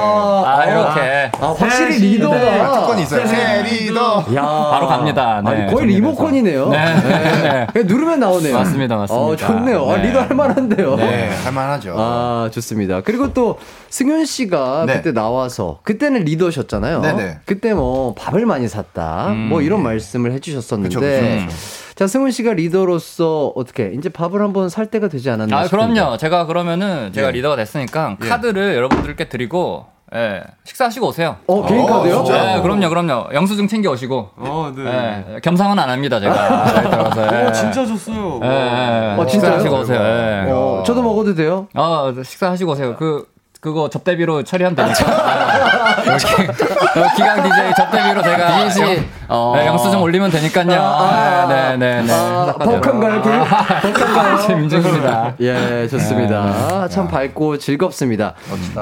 아, 이렇게. 아, 확실히 리더가. 특권이 있어요. 새 리더. 야. 바로 갑니다. 네, 아니, 거의. 리모컨이네요. 네. 네. 그냥 누르면 나오네요. 맞습니다, 맞습니다. 어, 좋네요. 아, 네. 리더 할 만한데요. 네, 할만하죠. 아, 좋습니다. 그리고 또 승윤 씨가 네. 그때 나와서 그때는 리더셨잖아요. 네 네. 그때 뭐 밥을 많이 샀다. 음. 뭐 이런 말씀을 해 주셨었는데 그쵸, 그쵸, 그쵸. 자, 승훈 씨가 리더로서 어떻게 이제 밥을 한번 살 때가 되지 않았나 아, 싶은데. 그럼요. 제가 그러면은 제가 예. 리더가 됐으니까 예. 카드를 여러분들께 드리고, 예, 식사하시고 오세요. 어, 개인 어, 카드요? 진짜? 예, 그럼요, 그럼요. 영수증 챙겨 오시고. 어, 네. 예, 겸상은 안 합니다, 제가. 여기 들어가서. 예. 어, 진짜 줬어요. 예, 예. 어, 진짜요? 식사하시고 오세요. 예. 어, 저도 먹어도 돼요? 어, 식사하시고 오세요. 그, 그거 접대비로 처리하면 되니까. 이렇게 기강 DJ 접대비로 제가 영, 어. 네, 영수증 올리면 되니까요. 아, 네, 네, 네. 아, 벅한가요, 길? 벅한가요? 제 민정입니다. 예, 좋습니다. 참 밝고 즐겁습니다.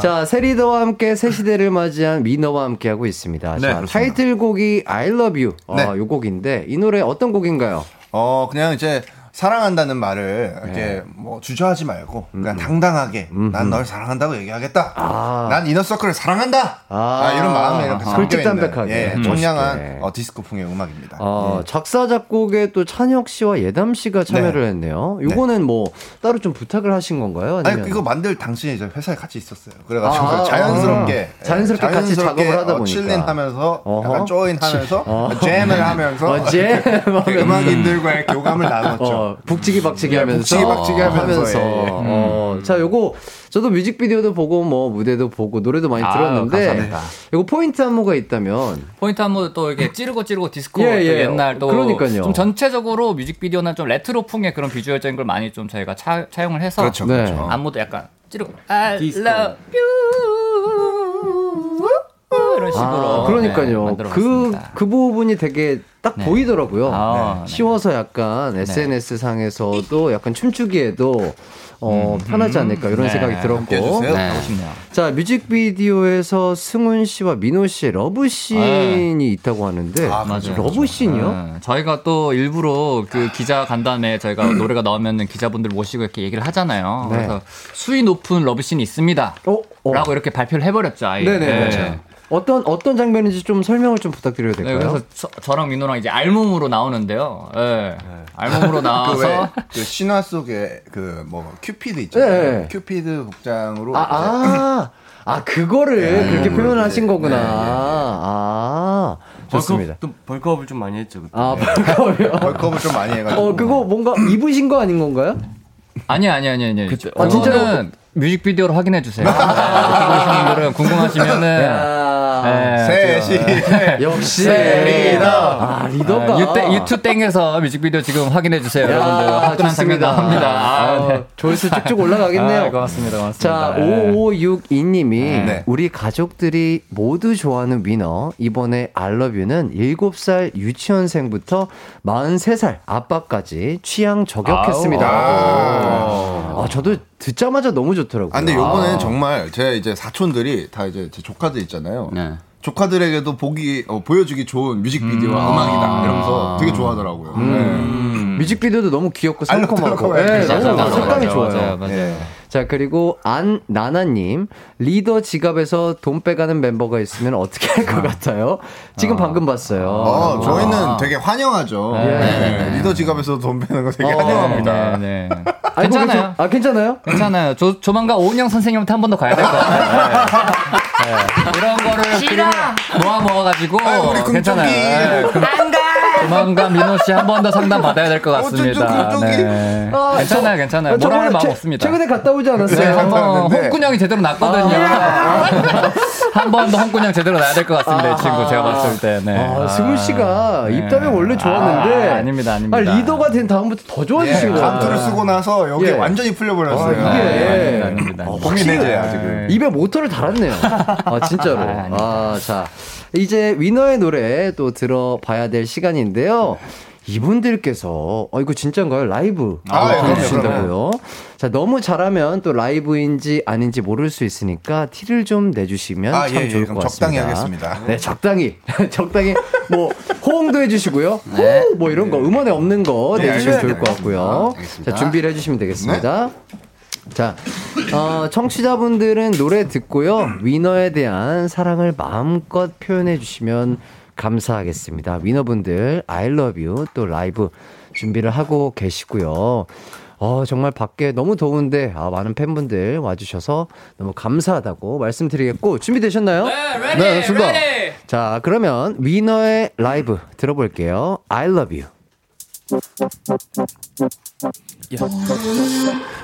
자, 새 리더와 함께 새 시대를 맞이한 미너와 함께 하고 있습니다. 자, 그렇습니다. 타이틀곡이 I Love You. 아, 네. 요 곡인데 이 노래 어떤 곡인가요? 어, 그냥 이제 사랑한다는 말을 이렇게 뭐 주저하지 말고 그냥 당당하게 난 널 사랑한다고 얘기하겠다. 아. 난 이너서클을 사랑한다. 아. 아, 이런 마음이 이렇게 솔직담백하게. 예, 음. 청량한 멋있게. 어, 디스코풍의 음악입니다. 어, 예. 작사 작곡에 또 찬혁 씨와 예담 씨가 참여를 했네요. 요거는 뭐 따로 좀 부탁을 하신 건가요? 아니면 아니 이거 만들 당시에 이제 회사에 같이 있었어요. 그래가지고 아, 자연스럽게 아. 자연스럽게 같이 작업을 하다 어, 보니까. 칠린하면서. 약간 조인하면서 어. 잼을 하면서 어, 잼 하면서. 음악인들과의 교감을 나눴죠. 어, 북치기 박치기 하면서 북치기 박치기 하면서, 예, 예. 어, 자, 요거 저도 뮤직비디오도 보고 뭐 무대도 보고 노래도 많이 아유, 들었는데 감사합니다. 요거 포인트 안무가 있다면 포인트 한번 또 이렇게 찌르고 찌르고 디스코 예, 또 예. 옛날 또 그러니까요. 좀 전체적으로 뮤직비디오는 좀 레트로풍의 그런 비주얼적인 걸 많이 좀 저희가 차, 차용을 해서 그렇죠, 네. 그렇죠. 안무도 약간 찌르고 I 디스코. love you 이런 식으로 아, 네, 그러니까요. 그, 만들어봤습니다. 그 부분이 되게 딱 네. 보이더라고요. 아, 네. 쉬워서 약간 SNS 상에서도 약간 춤추기에도 어, 편하지 않을까 이런 네, 생각이 들었고. 자, 뮤직비디오에서 승훈 씨와 민호 씨의 러브 씬이 있다고 하는데. 아, 맞아요. 러브 씬이요? 네, 저희가 또 일부러 그 기자 간담회 저희가 노래가 나오면 기자분들 모시고 이렇게 얘기를 하잖아요. 네. 그래서 수위 높은 러브 씬이 있습니다. 어, 어. 라고 이렇게 발표를 해버렸죠. 아예. 네네. 네. 어떤, 어떤 장면인지 좀 설명을 좀 부탁드려도 네, 될까요? 그래서 저, 랑 민호랑 이제 알몸으로 나오는데요. 네. 알몸으로 나와서 그 왜 그 신화 속에 그 뭐 큐피드 있잖아요. 네. 큐피드 복장으로 아, 아, 아, 그거를 네. 그렇게 표현하신 네. 거구나. 네, 네, 네. 아, 좋습니다. 또 bulk up을 좀 많이 했죠. 그때. 아, bulk up이요? bulk up을 좀 많이 해가지고. 어, 그거 뭔가 입으신 거 아닌 건가요? 아니 아니 아니 아니. 아, 진짜로? 뮤직비디오로 확인해 주세요. 보시는 분들은 궁금하시면은 야, 네, 셋이 역시 리더. 아, 리더가. 유땡 유투 땡에서 뮤직비디오 지금 확인해 주세요, 야, 여러분들. 장면 좋습니다. 나옵니다. 아, 아, 네. 조회수 쭉쭉 올라가겠네요. 아, 고맙습니다, 고맙습니다. 자, 네. 5562님이 네. 우리 가족들이 모두 좋아하는 위너 이번에 알러뷰는 7살 유치원생부터 43살 아빠까지 취향 저격했습니다. 아, 저도 듣자마자 너무 좋더라고요. 아, 근데 요번엔 아. 정말 제 이제 사촌들이 다 이제 제 조카들 있잖아요. 네. 조카들에게도 보기 어, 보여주기 좋은 뮤직비디오와 음. 악이다 이러면서 되게 좋아하더라고요. 음. 뮤직비디오도 너무 귀엽고 상콤하고 알록달록하고 네, 너무 색감이 맞아요, 좋아요. 맞아요, 맞아요. 예. 자 그리고 안 나나님 리더 지갑에서 돈 빼가는 멤버가 있으면 어떻게 할 것 같아요? 지금 방금 봤어요. 어, 저희는 되게 환영하죠. 네. 네. 리더 지갑에서 돈 빼는 거 되게 어, 환영합니다. 네, 네. 알고 괜찮아요. 아 괜찮아요? 괜찮아요. 조, 조만간 오은영 선생님한테 한 번 더 가야 될 것 같아요. 네. 네. 이런 거를 그림을 모아 모아가지고 아유, 우리 금쪽이. 괜찮아요. 네, 금- 조만간 민호 씨 한 번 더 상담 받아야 될 것 같습니다. 네. 아, 괜찮아요, 저- 괜찮아요. 아, 뭐라 할 저번에 마음 최- 없습니다. 최근에 갔다 오지 않았어요? 네, 한번 네. 홍군형이 제대로 났거든요. 한번 더 홍군형 제대로 나야 될 것 같습니다, 이 친구. 제가 봤을 때. 네. 아, 승훈 씨가 네. 입담이 원래 좋았는데 아, 아닙니다, 아닙니다. 아, 리더가 된 다음부터 더 좋아지신 예, 것 같아요. 감투를 쓰고 나서 여기 예. 완전히 풀려버렸어요. 아, 이게 아, 아닙니다. 어, 고민해줘요, 확실히 지금. 입에 모터를 달았네요. 아, 진짜로. 아, 자. 이제 위너의 노래 또 들어봐야 될 시간인데요. 이분들께서, 어, 이거 진짜인가요? 라이브. 아, 예, 그럼요, 보여주신다고요. 자, 너무 잘하면 또 라이브인지 아닌지 모를 수 있으니까 티를 좀 내주시면 아, 참 예, 예, 좋을 그럼 것 적당히 같습니다. 하겠습니다. 네, 적당히. 적당히. 뭐, 호응도 해주시고요. 네. 후! 뭐 이런 거, 음원에 없는 거 네, 내주시면 알겠습니다. 좋을 것 같고요. 알겠습니다. 자, 준비를 해주시면 되겠습니다. 네. 자, 어, 청취자분들은 노래 듣고요. 위너에 대한 사랑을 마음껏 표현해 주시면 감사하겠습니다. 위너분들, I love you 또 라이브 준비를 하고 계시고요. 어, 정말 밖에 너무 더운데, 아, 많은 팬분들 와주셔서 너무 감사하다고 말씀드리겠고, 준비되셨나요? 네, 네, 좋습니다. 자, 그러면 위너의 라이브 들어볼게요. I love you.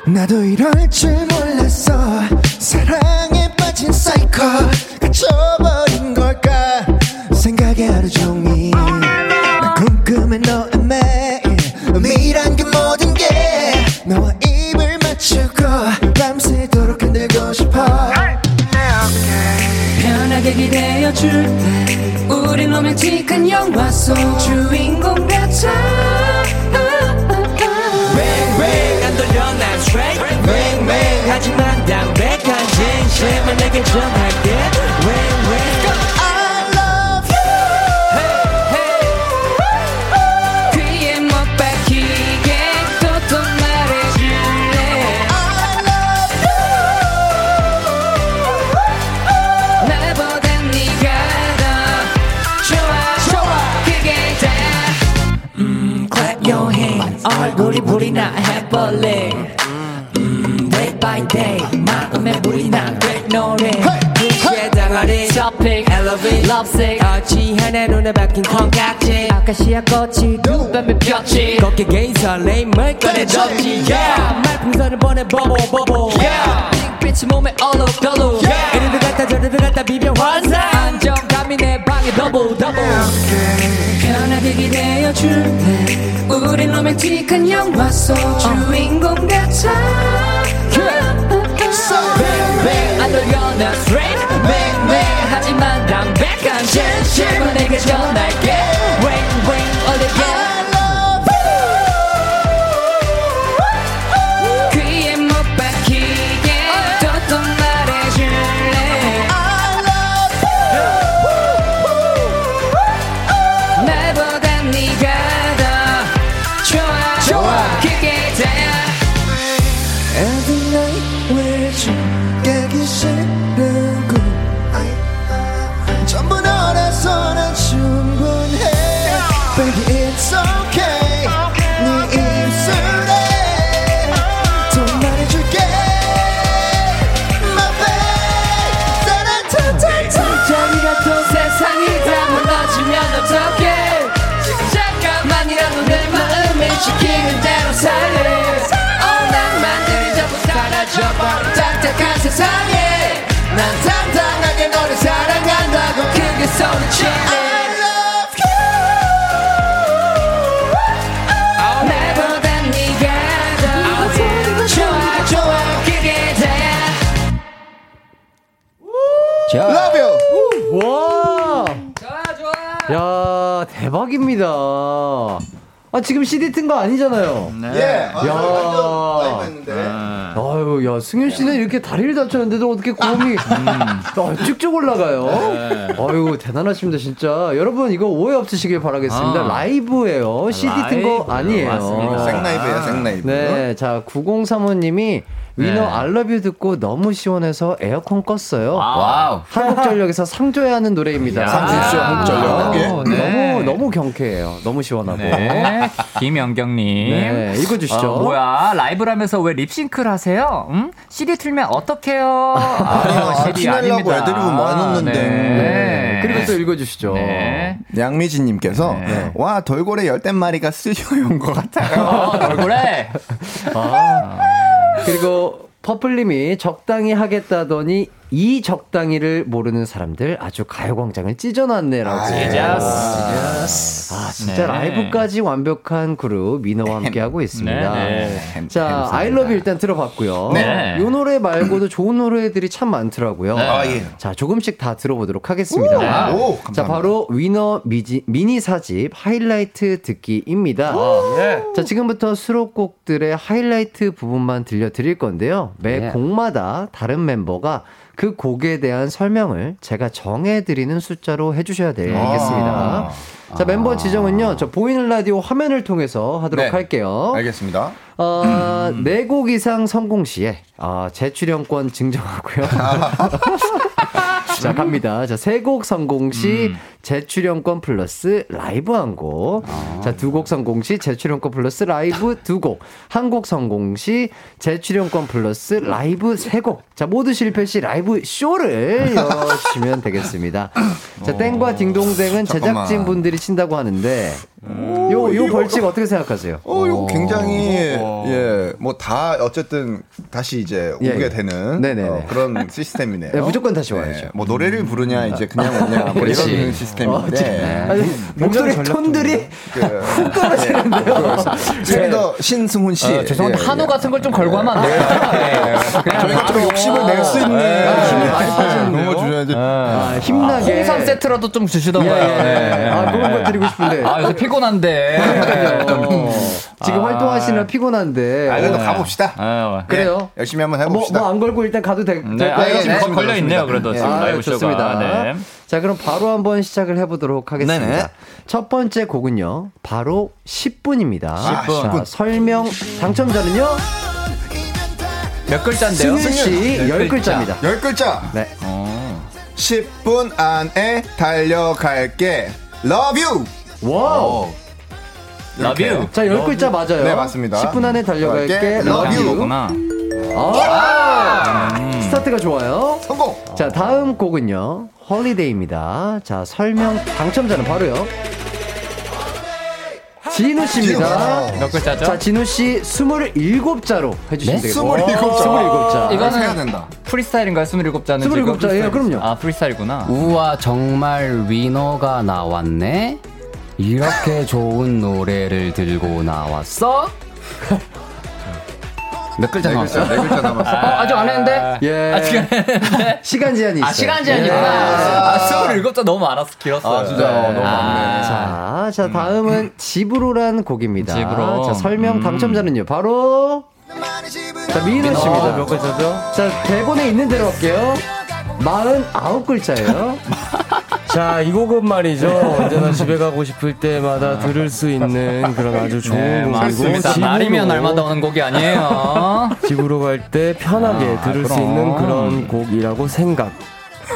나도 이럴 줄 몰랐어. 사랑에 빠진 사이코. 갇혀버린 걸까? 생각에 하루 종일. 난 궁금해 너의 매일. 은밀한 그 모든 게 너와 입을 맞추고 밤새도록 흔들고 싶어. 편하게 기대어줄게 우린 로맨틱한 영화 속 주인공 같아 straight 뱅뱅 하지만 담백한 진심을 내게 전할게. 뱅뱅 I love you. 귀에 못 박히게 또또 말해줄래? 나보다 네가 더 좋아. 좋아. 그게 다. 음, clap your hands. 얼굴이 불이 나 해볼래 by day. 마음에 불이 나그 노래. 무시해 당하리. Topic elevate. Lovesick. 어찌 내 눈에 박힌 콩깍지. 아카시아 꽃이 두 뱀의 볕이 걷게 개인 설레임을 꺼내줬지. Yeah. 말풍선을 보내 보보 보보. Yeah. 빛이 몸에 얼룩덜룩. 이리도 갔다 저리도 갔다 비벼 환상. 안정감이 내 방에 더블 더블. 편하게 기대어줄게 우린 로맨틱한 영화 속 주인공 같아 뱅뱅 안 돌려 난 straight 뱅뱅 하지만 담백한 진심을 내게 전할게 세상에 난 당당하게 너를 사랑한다고 크게 소리치네 나보다 네가 더 좋아 좋아 그게 다야 자. Love you! 와! 야, 대박입니다. 아, 지금 CD 튼 거 아니잖아요. 예. 아, 야. 아유, 야, 승윤 씨는 이렇게 다리를 다쳤는데도 어떻게 고음이 아, 쭉쭉 올라가요? 아유, 대단하십니다, 진짜. 여러분, 이거 오해 없으시길 바라겠습니다. 아. 라이브예요. CD 튼 거. 아니에요. 맞습니다. 생라이브예요, 생라이브. 네, 자, 9035님이 위너 네. I love you 듣고 너무 시원해서 에어컨 껐어요. 와우. 한국전력에서 상줘야 하는 노래입니다. 야. 상 주쇼 한국전력. 예. 아, 네. 너무 너무 경쾌해요. 너무 시원하고. 네. 김영경님. 네, 읽어주시죠. 어, 뭐야, 라이브를 하면서 왜 립싱크를 하세요? 음? CD 틀면 어떡해요? 아, CD 티내려고 아닙니다. 애드립 많이 넣는데. 네. 그리고 또 읽어주시죠. 네. 양미진님께서 와 돌고래 열댓 마리가 스튜디오에 온것 같아요. 어, 얼굴에. 아. 그리고 퍼플님이 적당히 하겠다더니 이 적당히를 모르는 사람들 아주 가요광장을 찢어놨네라고. 아, 찢었어. 아 진짜 네. 라이브까지 완벽한 그룹 미너와 함께하고 있습니다. 네, 네. 자, 아이러브 일단 들어봤고요. 네. 이 노래 말고도 좋은 노래들이 참 많더라고요. 네. 아, 예. 자, 조금씩 다 들어보도록 하겠습니다. 오, 오, 감사합니다. 자, 바로 위너 미지, 미니 사집 하이라이트 듣기입니다. 예. 자, 지금부터 수록곡들의 하이라이트 부분만 들려드릴 건데요. 매 예. 곡마다 다른 멤버가 그 곡에 대한 설명을 제가 정해드리는 숫자로 해주셔야 되겠습니다. 자, 멤버 지정은요, 저 보이는 라디오 화면을 통해서 하도록 네. 할게요. 알겠습니다. 어, 네곡 이상 성공 시에 어, 재출연권 증정하고요. 자, 갑니다. 자, 세 곡 성공 시 재출연권 플러스 라이브 한 곡. 자, 두 곡 성공 시 재출연권 플러스 라이브 두 곡. 한 곡 성공 시 재출연권 플러스 라이브 세 곡. 자, 모두 실패 시 라이브 쇼를 열어주시면 되겠습니다. 자, 땡과 딩동댕은 잠깐만. 제작진 분들이 친다고 하는데 요, 요 벌칙 어떻게 생각하세요? 어, 이거 굉장히 예, 뭐 다 어쨌든 다시 이제 예, 오게 예. 되는. 어, 그런 시스템이네요. 네, 무조건 다시 와야죠. 뭐 노래를 부르냐 이제 그냥 오냐 뭐. 이런 어, 시스템인데 아니, 목소리 톤들이 훅 떨어지는데요. 좀더 신승훈 씨. 어, 죄송한데 예, 한우 예. 같은 걸 좀 걸고 하면 안? 네. 그냥 저희가 좀 욕심을 낼 수 있는 힘이 많이 빠지는 거. 아, 힘나게. 홍삼 세트라도 좀 주시던가요. 예, 예. 네. 아, 그런 거 드리고 싶은데. 아, 피곤한데. 지금 아. 활동하시느라 피곤한데. 아, 그래도 어. 가봅시다. 아, 그래요? 열심히 한번 뭐, 해봅시다. 뭐안 걸고 일단 가도 되, 네, 될까요? 아, 지금 네, 거- 걸려 있네요. 그래도 지금 아, 라이브 쇼가. 좋습니다. 네. 자, 그럼 바로 한번 시작을 해보도록 하겠습니다. 네네. 첫 번째 곡은요, 바로 10분입니다. 아, 10분. 설명 당첨자는요, 몇 글자인데요? 승윤 씨 열 10글자입니다. 열 글자. 네. 10분 안에 달려갈게. Love you. 와우. Love you. 자, 10글자 맞아요. 네, 맞습니다. 10분 안에 달려갈게. 갈게. Love Love you. you. 구나. 아! 스타트가 좋아요. 성공. 자, 다음 곡은요. Holiday입니다. 자, 설명 당첨자는 바로요. 진우 씨입니다. 진우. 몇 글자죠? 자, 진우 씨 27자로 해주시면 네? 되겠습니다. 27자. 27자. 이거는 해야 된다. 프리스타일인가요? 27자는 27자, 예, 그럼요. 아, 프리스타일이구나. 우와 정말 위너가 나왔네. 이렇게 좋은 노래를 들고 나왔어? 몇 글자 네? 글자, 네 글자 남았어. 아, 아직 안 했는데? 예. 아, 시간, 시간 제한이 있어요. 아, 시간 제한이구나. 아, 27자 너무 많아서 길었어요. 아, 진짜 어, 너무 많네. 자, 자, 다음은 집으로란 곡입니다. 집으로. 자, 설명 음. 당첨자는요. 바로 자, 미인호 씨입니다. 몇 글자죠? 자, 대본에 있는 대로 할게요. 49글자예요. 자, 이 곡은 말이죠. 언제나 집에 가고 싶을 때마다 들을 수 있는 그런 아주 좋은 네, 곡이고 맞습니다. 집으로, 날이면 날마다 오는 곡이 아니에요. 집으로 갈 때 편하게 아, 들을 수 그럼. 있는 그런 곡이라고 생각.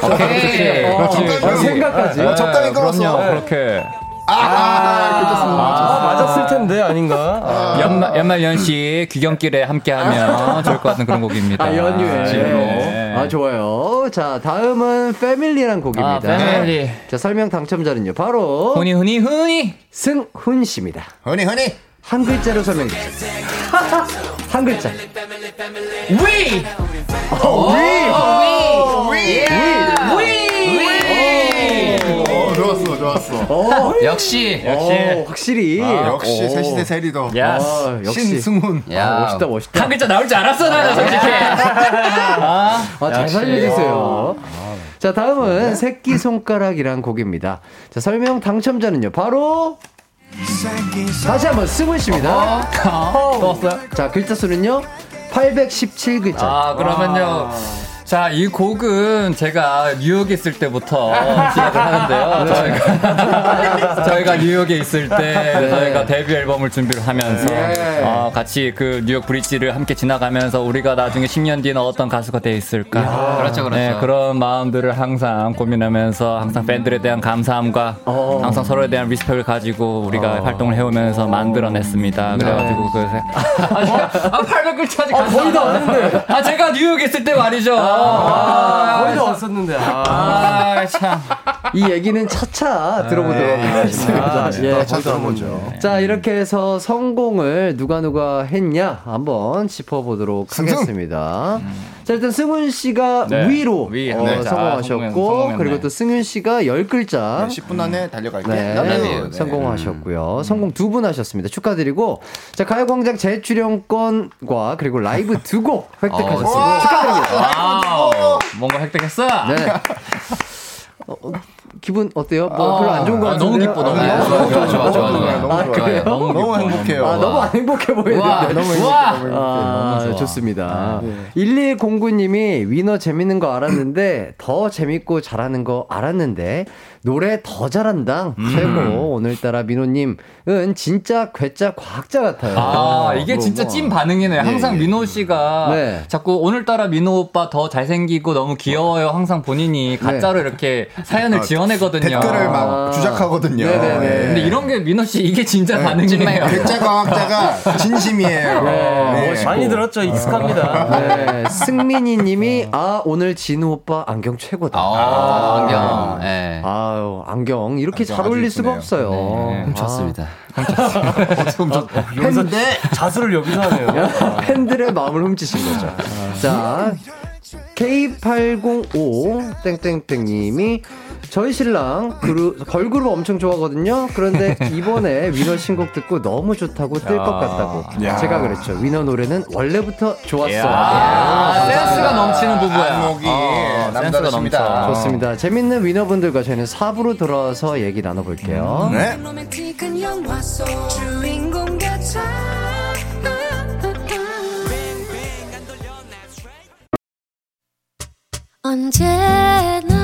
오케이. 어, 적당히 생각까지. 어, 적당히 끊었어. 그럼요. 그렇게. 아, 맞았을 텐데 아닌가? 아, 연말, 연말 연시 귀경길에 함께하면 좋을 것 같은 그런 곡입니다. 아, 연휴에. 집으로. 아, 좋아요. 자, 다음은 패밀리란 곡입니다. 아, 패밀리. 자, 설명 당첨자는요. 바로 훈이, 훈이, 훈이. 승훈 씨입니다. 허니 허니. 한 글자로 설명해 주세요. 한 글자. 위! 어, 위! 위. 어, 좋았어, 좋았어. 어, 역시. 어, 확실히. 역시 어. 새시대 세리더. 야스. 아, 역시. 신승훈. 아, 멋있다, 멋있다. 한 글자 나올 줄 알았어, 나는 솔직히. 아, 아, 잘 역시. 살려주세요. 자, 다음은 새끼손가락이란 곡입니다. 자, 설명 당첨자는요, 바로. 다시 한번 승훈 씨입니다. 또 왔어요? 자, 글자 수는요, 817글자. 아, 그러면요. 자, 이 곡은 제가 뉴욕에 있을 때부터 시작을 하는데요. 네. 저희가, 저희가 뉴욕에 있을 때 네. 저희가 데뷔 앨범을 준비를 하면서 예. 어, 같이 그 뉴욕 브릿지를 함께 지나가면서 우리가 나중에 10년 뒤에는 어떤 가수가 돼 있을까. 야. 그렇죠, 그렇죠. 네, 그런 마음들을 항상 고민하면서 항상 팬들에 대한 감사함과 어. 항상 서로에 대한 리스펙을 가지고 우리가 활동을 해오면서 만들어냈습니다. 그래가지고 그 아, 800글자 아직 아, 거의 다 왔는데. 아, 제가 뉴욕에 있을 때 말이죠. 아, 거의 다 왔었는데. 아. 아, 참. 이 얘기는 차차 들어보도록 네. 하겠습니다. 아, 예. 차차 들어보죠. 자, 이렇게 해서 성공을 누가 누가 했냐 한번 짚어보도록 승승. 하겠습니다. 자, 일단 승훈 씨가 네. 위로 위, 어, 네. 자, 성공하셨고, 성공. 그리고 또 승윤 씨가 10글자. 10분 안에 달려갈게. 네, 네. 성공하셨고요. 성공 두 분 하셨습니다. 축하드리고, 자, 가요광장 재출연권과 그리고 라이브 두 곡 획득하셨습니다. 어, 축하드립니다. 와우. 뭔가 획득했어. 네. 어, 어, 기분 어때요? 뭐 아, 별로 안 좋은 것 아, 같은데. 너무 기뻐, 너무 기뻐. 좋아, 좋아, 좋아, 좋아. 너무 아, 좋아요. 그래요? 너무 너무 기뻐. 행복해요. 아, 너무 안 행복해 보이는데. 우와, 너무 행복해. 너무. 아, 너무 좋아. 좋습니다. 1109 님이 위너 재밌는 거 알았는데, 더 재밌고 잘하는 거 알았는데, 노래 더 잘한다. 음. 최고. 오늘따라 민호 님은 진짜 괴짜 과학자 같아요. 아, 이게 뭐, 진짜 뭐. 찐 반응이네요. 항상 예. 민호 씨가 네. 자꾸 오늘따라 민호 오빠 더 잘생기고 너무 귀여워요. 항상 본인이 가짜로 이렇게 사연을 아, 지어내거든요. 댓글을 아. 막 주작하거든요. 네네네. 예. 근데 이런 게 민호 씨 이게 진짜 반응이네요. 괴짜 과학자가 진심이에요. 네. 많이 들었죠. 익숙합니다. 네, 승민이 님이, 아, 오늘 진우 오빠 안경 최고다. 아, 안경. 예. 아유, 안경. 이렇게 안경 잘 어울릴 수가. 없어요. 네, 훔쳤습니다. 여기서 자수를 여기서 하네요. 팬들의 마음을 훔치신 거죠. 자, K805 땡땡땡님이 저희 신랑 그룹, 걸그룹 엄청 좋아하거든요. 그런데 이번에 위너 신곡 듣고 너무 좋다고 뜰 것 같다고. 야. 제가 그랬죠. 위너 노래는 원래부터 좋았어. 아, 센스가 넘치는 부부야. 안목이 어, 센스가. 넘쳐. 좋습니다. 재밌는 위너분들과 저희는 4부로 돌아와서 얘기 나눠볼게요. 네. 주인공 같아 언제나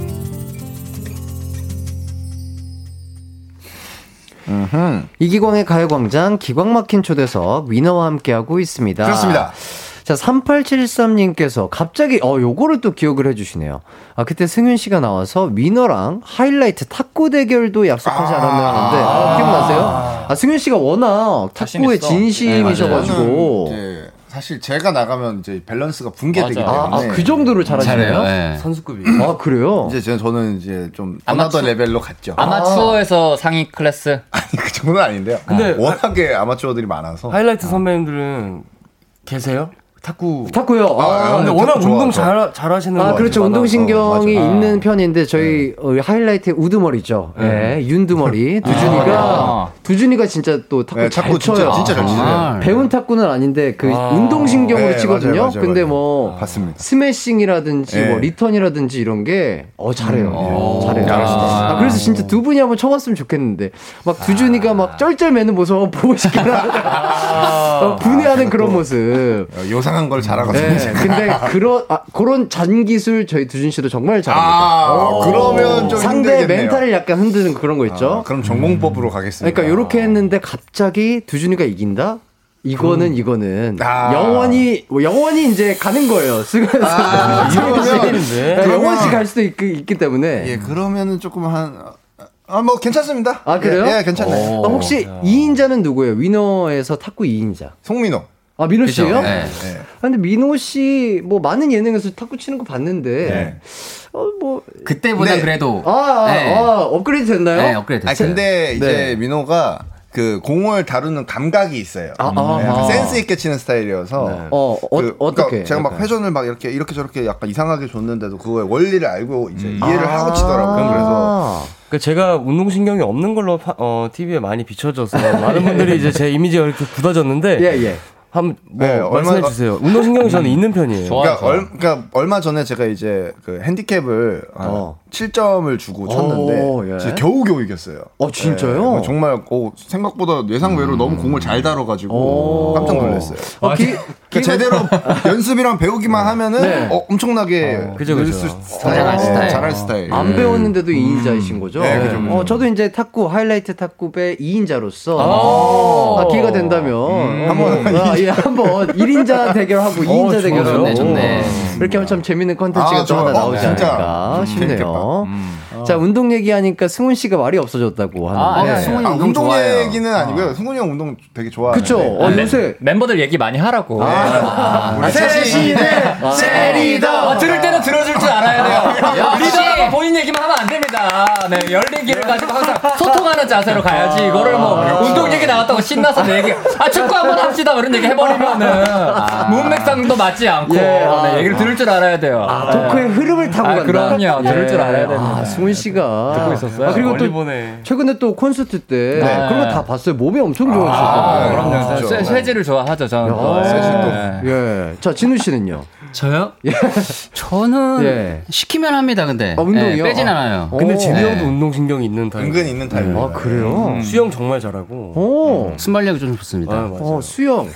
이기광의 가요광장 기광 막힌 초대석 위너와 함께하고 있습니다. 그렇습니다. 자, 3873님께서 갑자기, 어, 요거를 또 기억을 해주시네요. 아, 그때 승윤 씨가 나와서 위너랑 하이라이트 탁구 대결도 약속하지 않았나요? 하는데, 아, 기억나세요? 아, 승윤 씨가 워낙 탁구에. 진심이셔가지고. 이제 사실 제가 나가면 이제 밸런스가 붕괴되기 맞아. 때문에 아, 아, 그 정도로 잘하시네요? 네. 선수급이. 아, 그래요? 이제 저는, 저는 이제 좀 아마추어- 레벨로 갔죠. 아마추어에서 상위 클래스. 아니 그 정도는 아닌데요. 근데 워낙에 아마추어들이 많아서 하이라이트 선배님들은 계세요? 탁구. 탁구요? 아, 근데 탁구 워낙 운동 좋아서. 잘, 잘 하시는 거 아, 그렇죠. 운동신경이 맞아. 있는 편인데, 저희, 어, 하이라이트 우두머리죠. 예, 윤두머리. 두준이가, 아. 두준이가 진짜 또 탁구 네, 잘 탁구 진짜- 쳐요. 진짜 잘 치세요. 아, 배운 탁구는 아닌데, 그, 아. 운동신경으로 네, 치거든요. 맞아요, 맞아요, 근데. 뭐, 봤습니다. 스매싱이라든지, 네. 뭐, 리턴이라든지 이런 게, 어, 잘해요. 음. 잘해요. 아, 그래서 진짜 두 분이 한번 쳐봤으면 좋겠는데, 막 두준이가 막 쩔쩔매는 모습 한번 보고 싶긴 하다. 어, 분해하는 그런 모습. 어, 요상한 걸 잘하거든요. 네, 근데 그런 아, 그런 잔 기술 저희 두준 씨도 정말 잘합니다. 아, 그러면 좀 상대 힘들겠네요. 멘탈을 약간 흔드는 그런 거 있죠. 아, 그럼 전공법으로 가겠습니다. 그러니까 이렇게 했는데 갑자기 두준이가 이긴다? 이거는 이거는 아. 영원히 뭐 영원히 이제 가는 거예요. 수고해서 아, 이러면- 영원히 갈 수도 있, 있기 때문에. 예, 그러면은 조금 한, 아, 뭐, 괜찮습니다. 아 그래요? 예, 예, 괜찮아요. 아, 혹시 2인자는 누구예요? 위너에서 탁구 2인자. 송민호. 아 민호 그죠? 씨요? 네. 예. 아, 근데 민호 씨 뭐 많은 예능에서 탁구 치는 거 봤는데 네. 어뭐 그때보다 네. 그래도 아, 아, 네. 아, 업그레이드 됐나요? 네, 업그레이드 아, 됐어요. 근데 이제 네. 민호가 그 공을 다루는 감각이 있어요. 아, 아, 네, 약간 아. 센스 있게 치는 스타일이어서. 네. 어, 어, 그, 어떻게? 그러니까 제가 막. 회전을 막 이렇게 이렇게 저렇게 약간 이상하게 줬는데도 그거의 원리를 알고 이제 이해를 아. 하고 치더라고요. 그래서 그 제가 운동신경이 없는 걸로 파- 어, TV에 많이 비춰져서 많은 분들이 이제 제 이미지가 이렇게 굳어졌는데 예, 예. 한번 뭐 네, 말씀해 얼마- 주세요. 운동신경이 저는 있는 편이에요. 그러니까, 얼, 그러니까 얼마 전에 제가 이제 그 핸디캡을 어. 7점을 주고 쳤는데 오, 예. 진짜 겨우겨우 이겼어요. 어, 진짜요? 네, 정말 어, 생각보다 예상 외로 너무 공을 잘 다뤄가지고 오. 깜짝 놀랐어요. 어, 기- 그러니까 제대로 연습이랑 배우기만 하면은 네. 어, 엄청나게 그죠, 늘 그죠. 수- 잘할 스타일. 잘할 스타일. 안 배웠는데도 2인자이신 거죠? 네, 그죠, 그죠. 어, 저도 이제 탁구, 하이라이트 탁구배 2인자로서 아. 아, 기회가 된다면 어, 한번 뭐, 아, 예, 한번 1인자 대결하고 2인자 좋아요. 대결하고 좋네, 좋네. 이렇게 하면 참 재밌는 컨텐츠가 아, 또. 하나 어, 나오지. 않을까 음, 싶네요. 재 밌겠다. 자, 운동 얘기하니까 승훈 씨가 말이 없어졌다고 아, 하는데. 네. 승훈이 아, 운동 운동 좋아해요. 얘기는 아니고요. 승훈이 형 운동 되게 좋아하는데. 그쵸? 어, 네. 요새 멤버들 얘기 많이 하라고. 우리 셋이 세 리더! 어, 들을 때는 들어줄 줄 알아야 돼요. 리더가 본인 얘기만 하면 안 됩니다. 네, 열린 귀를 가지고 항상 소통하는 자세로 가야지. 이거를 뭐 운동 얘기 나왔다고 신나서 내 얘기, 아 축구 한번 합시다 이런 얘기 해버리면은 문맥상도 맞지 않고 예, 아. 네, 얘기를 들을 줄 알아야 돼요. 아, 토크의 흐름을 타고 아, 간다. 그럼요. 들을 줄 알아야 됩니다. 아, 승훈 씨가 듣고 있었어요? 아, 그리고 또 보내. 최근에 또 콘서트 때 네. 그런 거 다 봤어요. 몸이 엄청 아, 좋아지셨거든요. 그럼요. 쇠- 쇠질을 좋아하죠, 저는. 또. 야, 쇠질 또. 네. 예. 자, 진우 씨는요? 저요? 저는 예. 시키면 합니다. 근데 아, 운동이요? 네, 빼진 아. 않아요. 근데 오. 진우 네. 형도 운동 신경이 있는 타입. 은근 있는 타입입니다. 아, 그래요? 수영 정말 잘하고. 오. 순발력이 좀 좋습니다. 아, 맞아. 어, 수영.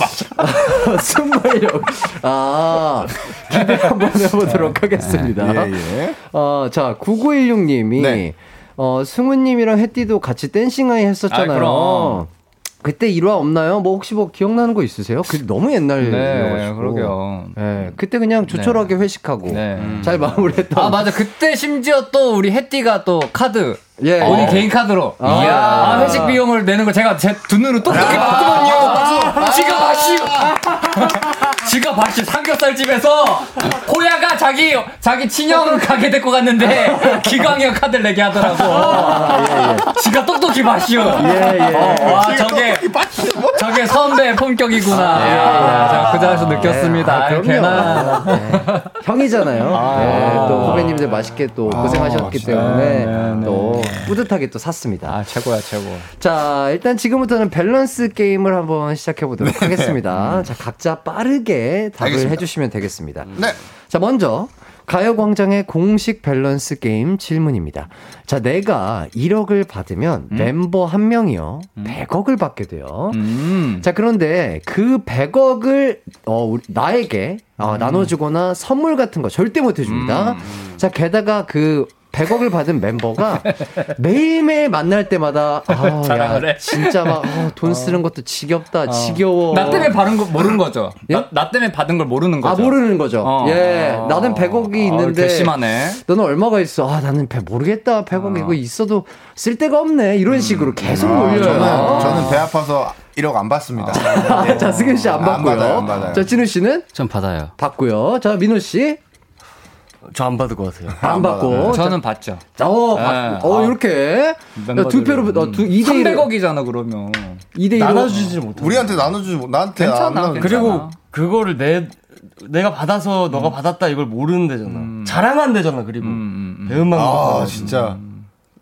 맞아. 순발력. 아, 기대 한번 해보도록 하겠습니다. 예, 예. 어, 자, 9916님이, 네. 어, 승우님이랑 혜띠도 같이 댄싱아이 했었잖아요. 아, 그럼. 그때 일화 없나요? 뭐 혹시 뭐 기억나는 거 있으세요? 그 너무 옛날이어가지고. 네, 그러게요. 네, 그때 그냥 조촐하게 회식하고 네. 잘 마무리했던. 아, 맞아. 그때 심지어 또 우리 혜띠가 또 카드. 예. 본인 어. 개인 카드로. 아. 아, 회식 비용을 내는 걸 제가 제 눈으로 똑똑히 봤거든요. 지가 봤슈. 삼겹살 집에서 호야가 자기, 자기 친형 가게 데리고 갔는데 기광이가 카드를 내게 하더라고. 지가 똑똑히 봤슈. 예, 예. 어, 와, 저게, 저게 선배 품격이구나. 예, 제가 그 자리에서 느꼈습니다. 아, 아, 걔나. 네. 형이잖아요. 아. 네, 또 후배님들 맛있게 또 고생하셨기 때문에 네, 네. 또 뿌듯하게 또 샀습니다. 아, 최고야, 최고. 자, 일단 지금부터는 밸런스 게임을 한번 시작해 보도록 하겠습니다. 자, 각자 빠르게 답을 알겠습니다. 해주시면 되겠습니다. 네. 자, 먼저 가요광장의 공식 밸런스 게임 질문입니다. 자, 내가 1억을 받으면 멤버 한 명이요 100억을 받게 돼요. 음. 자, 그런데 그 100억을 어, 우리- 나에게 어, 나눠주거나 선물 같은 거 절대 못 해줍니다. 자, 게다가 그 100억을 받은 멤버가 매일매일 만날 때마다 아, 야, 해. 진짜 막 어, 돈 쓰는 것도 지겹다, 지겨워. 나 때문에 받은 거 모르는 거죠. 예? 나, 나 때문에 받은 걸 모르는 아, 거죠. 모르는 거죠. 어. 예. 나는 100억이 아, 있는데. 괘씸하네. 너는 얼마가 있어? 아, 나는 배 모르겠다. 100억 이거 있어도 쓸 데가 없네. 이런 식으로 계속 아, 몰려요. 저는, 저는 배 아파서 1억 안 받습니다. 자, 승현 씨안안 받고요. 받아요, 안 받아요. 자, 진우 씨는 전 받아요. 받고요. 자, 민호 씨. 저 안 받을 것 같아요. 안 받고. 저는 받죠. 자, 어, 네. 받- 어, 아. 이렇게. 야, 두 표로, 어, 두, 2대 1. 300억이잖아, 그러면. 2대 1. 나눠주지 못해. 우리한테 나눠주지 못, 나한테 괜찮아, 안. 그리고 그거를 내 내가 받아서 너가 받았다 이걸 모르는 데잖아. 자랑한 데잖아. 그리고 배운 만큼. 아, 진짜.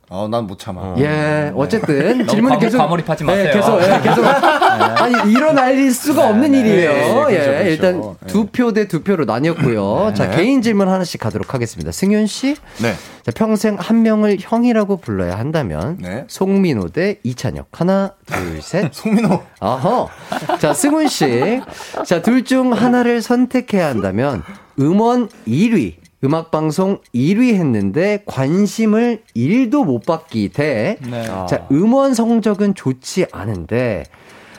아, 난못 참아. 예, 어쨌든 너무 질문이 계속 과몰입하지 예, 마세요. 계속 예, 계속 아니 일어날 수가 없는 일이에요. 네, 그렇죠, 예, 그렇죠. 일단 두 표 대 두 표로 나뉘었고요. 자 개인 질문 하나씩 가도록 하겠습니다. 승윤 씨, 네. 자, 평생 한 명을 형이라고 불러야 한다면 네. 송민호 대 이찬혁 하나 둘 셋. 송민호. 어허. 자 승훈 씨, 자 둘 중 하나를 선택해야 한다면 음원 1위. 음악방송 1위 했는데 관심을 1도 못 받기 대 네. 자, 음원 성적은 좋지 않은데,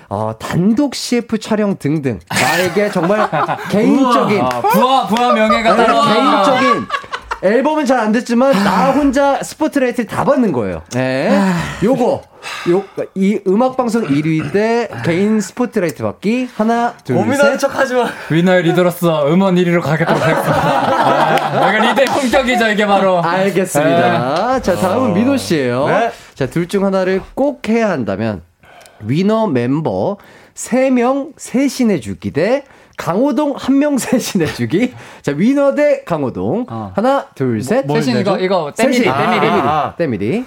어, 단독 CF 촬영 등등, 나에게 정말 개인적인, 아, 부하, 부하 명예가 네. 개인적인 앨범은 잘 안 됐지만 나 혼자 스포트라이트를 다 받는 거예요. 네. 요거 요 이 음악 방송 1위 때 개인 스포트라이트 받기 하나 둘 고민하는 셋. 척 하지 마. 위너의 리더로서 음원 1위로 가겠도록 하겠습니다. 아, 내가 리더의 품격이죠, 이게 바로. 알겠습니다. 자, 다음은 민호 씨예요. 네. 자, 둘 중 하나를 꼭 해야 한다면 위너 멤버 3명 셋신해 주기 대 강호동 한 명 셋신해 주기. 자, 위너 대 강호동. 하나, 둘, 셋. 뭘 셋신 이거-? 이거. 때밀이, 아, 때밀이. 아, 때밀이.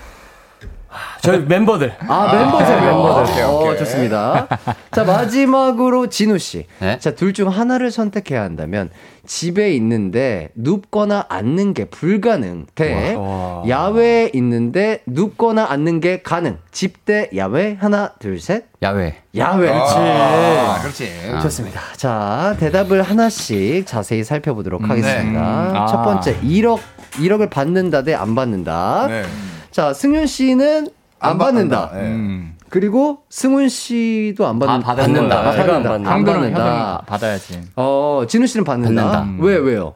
저희 멤버들. 아, 멤버세요, 아, 멤버들. 오케이, 어, 오케이. 좋습니다. 자, 마지막으로 진우 씨. 네? 자, 둘 중 하나를 선택해야 한다면 집에 있는데 눕거나 앉는 게 불가능 대 야외에 있는데 눕거나 앉는 게 가능. 집 대 야외 하나, 둘, 셋. 야외. 야외. 그렇지. 아, 그렇지. 좋습니다. 자, 대답을 하나씩 자세히 살펴보도록 음, 하겠습니다. 네. 음. 첫 아. 번째, 1억, 1억을 받는다 대 안 받는다. 네. 자, 승윤 씨는 안, 안 받는다. 받는다. 네. 그리고 승훈 씨도 안 받는, 아, 받는다. 아, 제가 안 받는다. 받는다. 안 받는다. 받아야지. 어, 진우 씨는 받는다. 받는다. 왜, 왜요?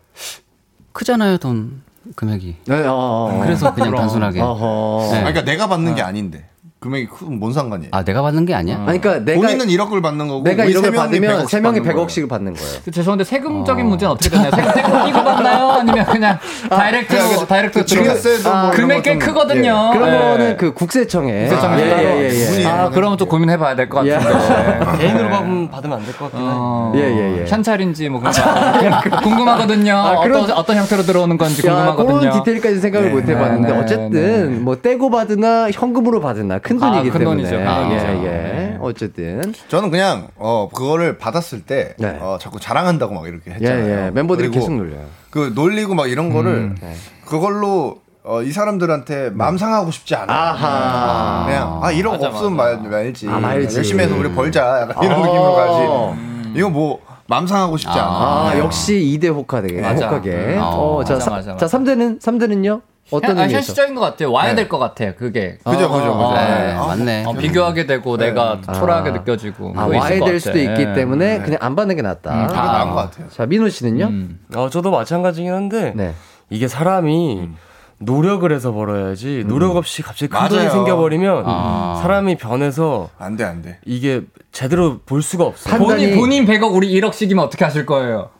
크잖아요, 돈 금액이. 네, 어, 어. 그래서 그냥. 단순하게. 어허. 네. 아, 그러니까 내가 받는 게 아닌데. 금액이 크면 뭔 상관이에요? 아, 내가 받는 게 아니야? 아니, 그러니까 내가 본인은 1억을 받는 거고 내가 우리 1억을 세 명이 받으면 100억씩 세 명이 받는 거예요. 100억씩을 받는 거예요. 죄송한데 세금적인 문제는 어떻게 되나요? 세금 끼고 받나요? 아니면 그냥 direct로 그냥 direct 증여세도 뭐 금액 꽤 크거든요. 그런 네. 거는 그 국세청에. 국세청에서 예, 따로. 예, 예, 예. 아, 그러면 좀 고민해 봐야 될것 예. 같은데. 개인으로 받으면, 받으면 안 될 것 같긴 해. 어, 예, 예, 예. 현찰인지 뭐 그런 거 궁금하거든요. 아, 어떤 어떤 형태로 들어오는 건지 야, 궁금하거든요. 그런 디테일까지 생각을 못 해봤는데 네, 네, 어쨌든 뭐 떼고 받으나 현금으로 받으나 큰 아, 돈이기 큰 때문에 돈이죠. 아, 예. 예. 어쨌든 저는 그냥 어 그거를 받았을 때 네. 어, 자꾸 자랑한다고 막 이렇게 예, 했잖아요. 예. 멤버들이 그리고 계속 놀려요. 그 놀리고 막 이런 거를 음, 네. 그걸로 어, 이 사람들한테 맘 상하고 싶지 않아. 아하. 그냥 아 1억 없으면 말, 말지. 아, 말지. 열심히 해서 우리 벌자. 약간 이런 아. 느낌으로 가지. 이거 뭐 맘 상하고 싶지 않아. 아, 역시 2대 호카게. 맞아. 호카게. 아, 어, 자, 맞아, 사- 맞아, 자, 맞아. 3대는 3대는요? 어떤 현- 아, 의미에서? 현실적인 것 같아요. 와야 네. 될것 같아요. 그게. 그죠, 그죠, 그죠. 아, 네. 네. 맞네. 어, 비교하게 되고 내가 초라하게 아. 느껴지고. 아, 와야 것 될. 수도 있기 예. 때문에 그냥 안 받는 게 낫다. 음, 그게 나은 것 같아요. 자, 민호 씨는요? 음. 어, 저도 마찬가지긴 한데 네. 이게 사람이 노력을 해서 벌어야지 노력 없이 갑자기 큰 돈이. 생겨버리면 아. 사람이 변해서 안 돼, 안 돼. 이게 제대로 볼 수가 없어요. 판단이- 본인 본인 100억 우리 1억씩이면 어떻게 하실 거예요?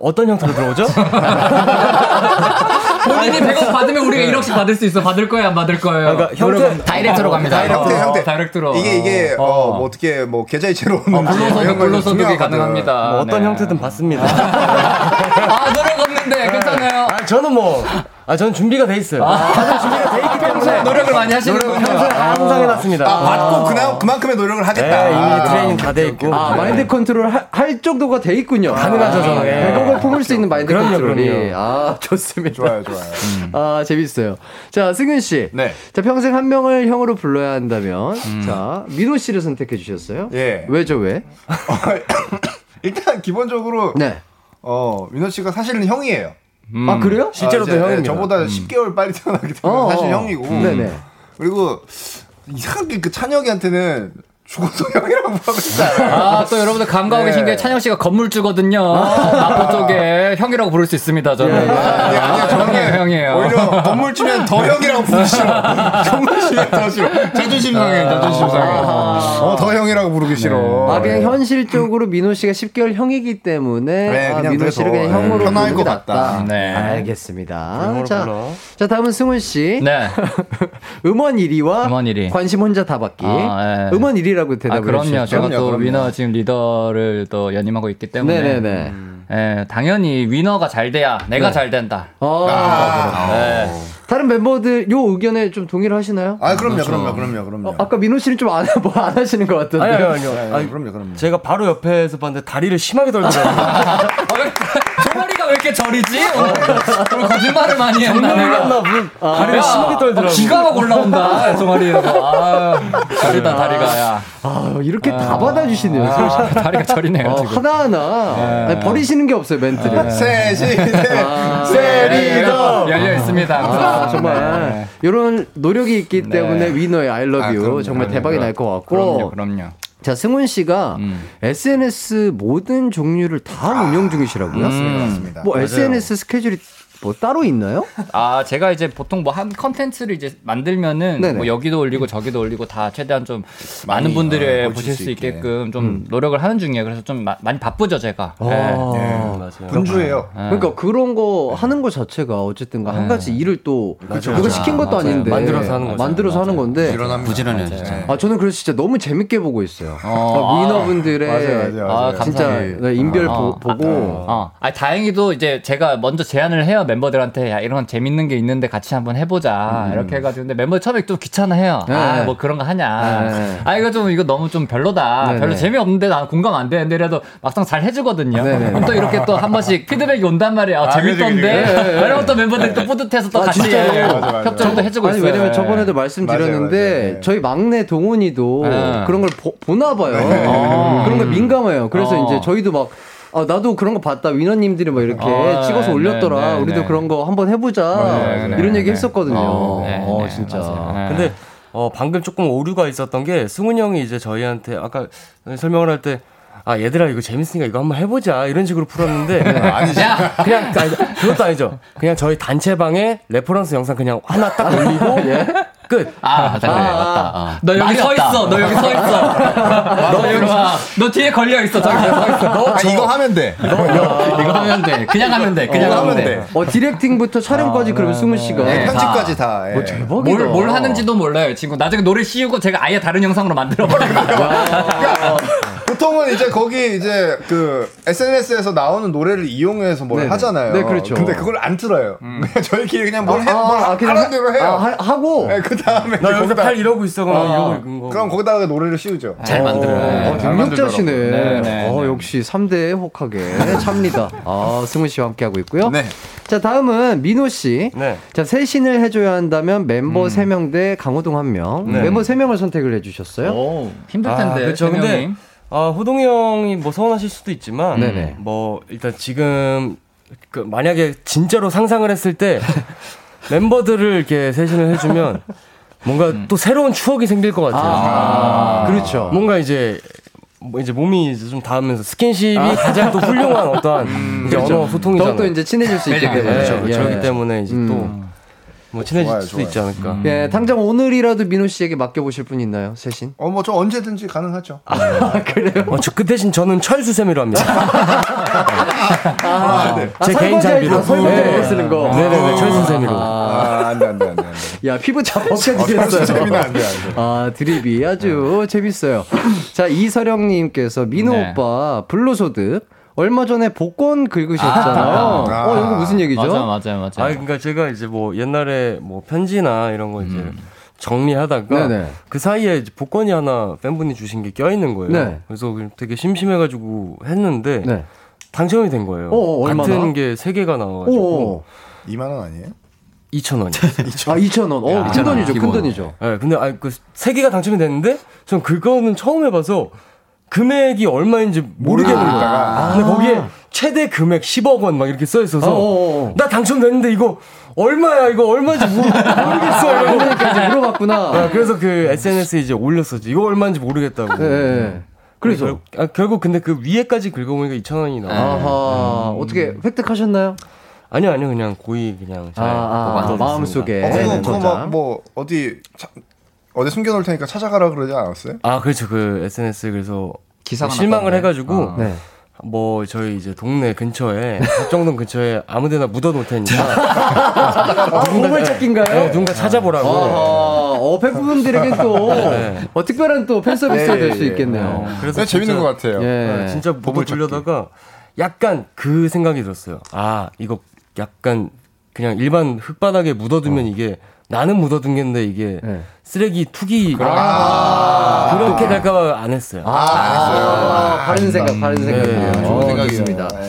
어떤 형태로 들어오죠? 본인이 100억 받으면 우리가 1억씩 받을 수 있어. 받을 거예요, 안 받을 거예요? 그러니까 형태- direct로 갑니다. 형태, 어, 형태. direct로. 이게 이게 어. 어, 뭐 어떻게 뭐 계좌이체로 오는 불로소득 불로소득이 가능합니다. 뭐 어떤 네. 형태든 받습니다. 아 노력 없는데 괜찮아요. 아, 저는 뭐, 아, 저는 준비가 돼 있어요. 다들 준비가 돼 있기 때문에. 노력을 많이 하시는군요. 노력을 항상 해놨습니다. 아, 받고 그냥 그만큼의 노력을 하겠다. 네, 이미 아, 트레이닝 다 돼 있고. 아, 마인드 컨트롤 할, 할 정도가 돼 있군요. 가능하죠, 저는. 예. 100억을 품을 수 있는 마인드 그럼요, 컨트롤이. 그럼요. 아, 좋습니다. 좋아요, 좋아요. 아, 재밌어요. 자, 승윤 씨. 네. 자, 평생 한 명을 형으로 불러야 한다면, 자, 민호 씨를 선택해 주셨어요? 예. 왜죠, 왜? 일단 기본적으로 네. 어 민호 씨가 사실은 형이에요. 아, 그래요? 실제로도 아, 이제, 형입니다. 네, 저보다 10개월 빨리 태어나기 때문에 어, 사실 어. 형이고. 네네. 그리고 이상하게 그 찬혁이한테는 죽어도 형이라고 하고 싶지 않아요. 아, 또 여러분들 감가하고 네. 계신 게 찬영 씨가 건물주거든요. 마포 쪽에 형이라고 부를 수 있습니다, 저는. 아니, 아니야, 저는 형이에요, 형이에요. 오히려 건물 주면 더 형이라고 부르기 싫어. 건물 주면 더 싫어. 자존심 상해, 자존심 상해. 어, 더 형이라고 부르기 싫어. 아, 그냥 현실적으로 민호 씨가 10개월 형이기 때문에, 네, 아, 그냥 민호 씨를 그냥 네, 형으로 편할 부르는 게것 낫다. 같다. 네. 알겠습니다. 자, 불러. 자, 다음은 승훈 씨. 네. 음원 1위와 음원 1위. 관심 혼자 다 받기. 아, 네. 음원 1위 라고 아, 대답을 그럼요. 해주셨죠. 제가 그럼요, 또 그럼요. 위너 지금 리더를 또 연임하고 있기 때문에. 네네네. 예, 당연히 위너가 잘 돼야 내가 네. 잘 된다. 아, 네. 다른 멤버들 요 의견에 좀 동의를 하시나요? 아, 그럼요, 그럼요, 그럼요, 그럼요. 어, 아까 민호 씨는 좀안 뭐안 하시는 것 같던데. 아니, 아니, 아니요. 아니, 아니, 그럼요, 그럼요. 제가 바로 옆에서 봤는데 다리를 심하게 떨더라고요. 이렇게 저리지? 어, 거짓말을 많이 했나 내가. 났나, 무슨 다리를 야, 심하게 떨더라고요. 기가 막 올라온다, 종아리에서. 아, 저리다, 다리가, 야. 아, 이렇게 다 받아주시네요. 아, 다리가 저리네요, 어, 지금. 하나하나 아니, 버리시는 게 없어요 멘트를. 셋이, 셋, 아, 셋, 리더. 열려 있습니다. 아, 정말 이런 노력이 있기 네. 때문에 위너의 I love 아, you 정말. 대박이 날 것 같고. 그럼요, 그럼요. 자 승훈 씨가 음. SNS 모든 종류를 다 운영 중이시라고요? 맞습니다, 맞습니다. 뭐 맞아요. SNS 스케줄이 뭐 따로 있나요? 아, 제가 이제 보통 뭐 한 컨텐츠를 이제 만들면은 네네. 뭐 여기도 올리고 저기도 올리고 다 최대한 좀 많은 많이, 분들이 어, 보실 수 있게끔 좀 음. 노력을 하는 중이에요. 그래서 좀 마- 많이 바쁘죠, 제가. 아, 네. 맞아요. 분주해요. 그러니까 그런 거 하는 거 자체가 어쨌든 한 가지 일을 또 그쵸, 누가 그쵸. 시킨 것도 맞아요. 아닌데 만들어서 하는 거죠. 만들어서 하는 건데 부지런합니다. 부지런해요, 맞아요. 진짜. 아 저는 그래서 진짜 너무 재밌게 보고 있어요. 어, 아, 위너분들의 맞아요, 맞아요, 맞아요. 아, 진짜 감사해요. 네, 인별 어, 보, 고 어. 아, 다행히도 이제 제가 먼저 제안을 해요. 멤버들한테 야, 이런 재밌는 게 있는데 같이 한번 해보자. 이렇게 해가지고. 근데 멤버 처음에 좀 귀찮아해요. 네. 아, 뭐 그런 거 하냐. 네. 아, 이거 좀, 이거 너무 좀 별로다. 네, 별로 네. 재미없는데 나는 공감 안 되는데 그래도 막상 잘 해주거든요. 네, 네. 그럼 또 이렇게 또 한 번씩 피드백이 온단 말이에요. 아, 재밌던데. 네, 네. 이러면 또 멤버들이 또 뿌듯해서 또 아, 같이 진짜로. 맞아, 맞아. 협조도 해주고 아니 있어요. 왜냐면 네. 저번에도 말씀드렸는데 맞아요, 맞아요. 네. 저희 막내 동훈이도 네. 그런 걸 보, 나 봐요. 어. 그런 거 민감해요. 그래서 어. 이제 저희도 막 아, 나도 그런 거 봤다. 위너님들이 막 이렇게 어, 찍어서 네, 올렸더라. 네, 네, 우리도 네. 그런 거 한번 해보자. 네, 네, 이런 네, 얘기 네. 했었거든요. 어, 네, 어, 네, 진짜. 네. 근데 어, 방금 조금 오류가 있었던 게 승훈이 형이 이제 저희한테 아까 설명을 할 때 아 얘들아 이거 재밌으니까 이거 한번 해보자 이런 식으로 풀었는데 아니지. 그냥 아니, 그것도 아니죠. 그냥 저희 단체방에 reference 영상 그냥 하나 딱 올리고 끝. 아, 맞다. 그래, 맞다. 어. 너 여기 서 없다. 있어. 너 여기 서 있어. 너 여기 와. 너 뒤에 걸려 있어. 저기 서 있어. 너 아, 이거 하면 돼. 이거 하면 돼. 그냥 하면 돼. 그냥 이거 하면 돼. 돼. 어, 디렉팅부터 촬영까지 그러면 승훈 씨가. 네, 편집까지 다. 예. 어, 대박이다. 뭘, 뭘 하는지도 몰라요, 이 친구. 나중에 노래 씌우고 제가 아예 다른 영상으로 만들어 버려요. 보통은 이제 거기 이제 그 SNS에서 나오는 노래를 이용해서 뭘 네네. 하잖아요. 네, 그렇죠. 근데 그걸 안 틀어요. 그냥 저희끼리 그냥 뭘 해, 아, 뭘 아, 그냥 하는 대로 해요. 아, 하- 하고. 네, 그 다음에 나 여기서 팔 이러고 있어. 그럼 아. 이러고 있는 거. 그럼 거기다가 노래를 씌우죠. 잘 만들어요. 어, 잘 능력자시네. 네, 네, 어, 네. 역시 3대 혹하게 찹니다. 아, 승훈 씨와 함께 하고 있고요. 네. 자, 다음은 민호 씨. 네. 자, 쇄신을 해줘야 한다면 멤버 3명 대 강호동 1명. 네. 멤버 3명을 선택을 해주셨어요. 오, 힘들 아, 텐데. 그렇죠. 세 근데. 아, 호동이 형이 뭐 서운하실 수도 있지만 네네. 뭐 일단 지금 그 만약에 진짜로 상상을 했을 때 멤버들을 이렇게 세신을 해주면 뭔가 또 새로운 추억이 생길 것 같아요. 아, 그렇죠. 뭔가 이제 뭐 이제 몸이 이제 좀 닿으면서 스킨십이 가장 또 훌륭한 어떠한 이제 언어 소통이잖아요. 더욱더 이제 친해질 수 있기 네, 때문에. 그렇죠. 예. 그렇기 때문에 이제 음. 또 뭐 친해질 좋아요, 수도 좋아요. 있지 않을까. 예, 당장 오늘이라도 민호 씨에게 맡겨보실 분 있나요, 쇄신? 어, 뭐 저 언제든지 가능하죠. 어, 저, 그 대신 저는 철수세미로 합니다. 아, 네. 제 아, 개인 장비로. 설거지할 때 네. 쓰는 거. 네네네, 철수세미로. 아, 안 돼, 안 돼, 안 돼. 안 돼. 야, 피부 다 어, 철수 벗겨지겠어요. 재미는 안 돼, 안 돼. 아, 드립이 아주 재밌어요. 자, 이서령님께서 민호 네. 오빠 불로소득 얼마 전에 복권 긁으셨잖아요. 아. 어, 이거 무슨 얘기죠? 맞아요, 맞아요, 맞아요. 아, 그러니까 제가 이제 뭐 옛날에 뭐 편지나 이런 거 이제 정리하다가 음. 네네. 그 사이에 이제 복권이 하나 팬분이 주신 게 껴 있는 거예요. 네. 그래서 되게 심심해가지고 했는데 네. 당첨이 된 거예요. 어, 어, 얼마나? 같은 게 세 개가 나와가지고 오, 2만 원 아니에요? 2천 원이. 아, 2,000원. 어, 큰 돈이죠, 큰 돈이죠. 네, 근데 아, 그 세 개가 당첨이 됐는데 전 그거는 처음 해봐서 금액이 얼마인지 모르겠는 모르겠는 거야. 거야. 근데 거기에 최대 금액 10억 원 막 이렇게 써 있어서 어, 어, 어. 나 당첨됐는데 이거 얼마야 이거 얼마인지 모르, 모르겠어 이러고. 그러니까 이제 물어봤구나. 아, 그래서 그 SNS에 이제 올렸었지 이거 얼마인지 모르겠다고. 예, 예. 그래서. 결, 아, 결국 근데 그 위에까지 긁어보니까 2천 원이 나와. 아하, 어떻게 획득하셨나요? 아니요 아니요 그냥 고이 그냥 잘 아, 아. 마음속에. 어, 네, 그거, 네, 그거 저장. 막 뭐, 어디, 차- 어디 숨겨놓을 테니까 찾아가라 그러지 않았어요? 아 그렇죠 그 SNS 그래서 기사가 실망을 났다던데. 해가지고 아. 네. 뭐 저희 이제 동네 근처에 합정동 근처에 아무데나 묻어놓을 테니까 아, 보물 찾기인가요? 네, 누군가 찾아보라고. 어, 팬분들에겐 또, 네. 어, 특별한 또 팬 서비스가 예, 될수 예, 있겠네요. 그래서 네, 재밌는 것 같아요. 예. 네, 진짜 보고 돌려다가 약간 그 생각이 들었어요. 아 이거 약간 그냥 일반 흙바닥에 묻어두면 이게 나는 묻어둔 게인데 이게 네. 쓰레기 투기 아. 그렇게 될까봐 안 했어요. 아, 바른 생각, 바른 네, 생각이에요. 좋은 어. 좋습니다. 네.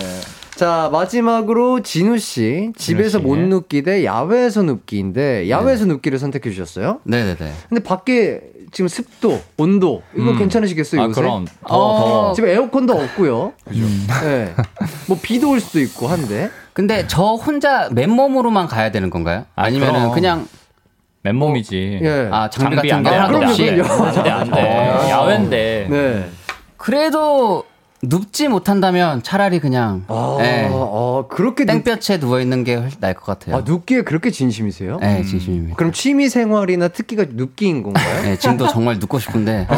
자, 마지막으로 진우 씨. 집에서 못 눕기 대 야외에서 눕기인데, 야외에서 눕기를 선택해 주셨어요? 네네네. 근데 밖에 지금 습도, 온도, 이거 음. 괜찮으시겠어요, 아, 요새? 그럼. 더, 어, 더. 집에 에어컨도 없고요. 네. 뭐 비도 올 수도 있고 한데. 근데 저 혼자 맨몸으로만 가야 되는 건가요? 아니면은 그럼. 그냥 맨몸이지. 예. 아 장비, 장비 같은 안게 돼, 하나도 없이. 안 돼. 야외인데. 네. 그래도 눕지 못한다면 차라리 그냥 아, 예. 어, 그렇게 땡볕에 누워 있는 게 훨씬 나을 것 같아요. 아, 눕기에 그렇게 진심이세요? 네, 진심입니다. 그럼 취미 생활이나 특기가 눕기인 건가요? 네, 지금도 정말 눕고 싶은데 네,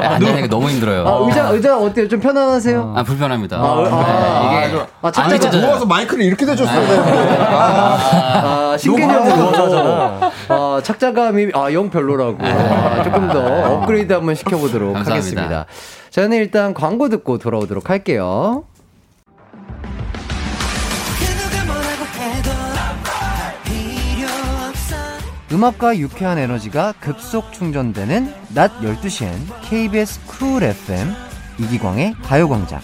안 너무 힘들어요. 아, 의자 의자 어때요? 좀 편안하세요? 아 불편합니다. 아, 네, 아, 이게 아, 찢어져요. 누워서 마이크를 이렇게 대줬어야 네. 되는데. 아, 신개념으로 누워서 하잖아. 아, 착자감이 아, 영 별로라고. 아, 조금 더 업그레이드 한번 시켜보도록. 하겠습니다. 저는 일단 광고 듣고 돌아오도록 할게요. 음악과 유쾌한 에너지가 급속 충전되는 낮 12시엔 KBS 쿨 FM 이기광의 가요광장.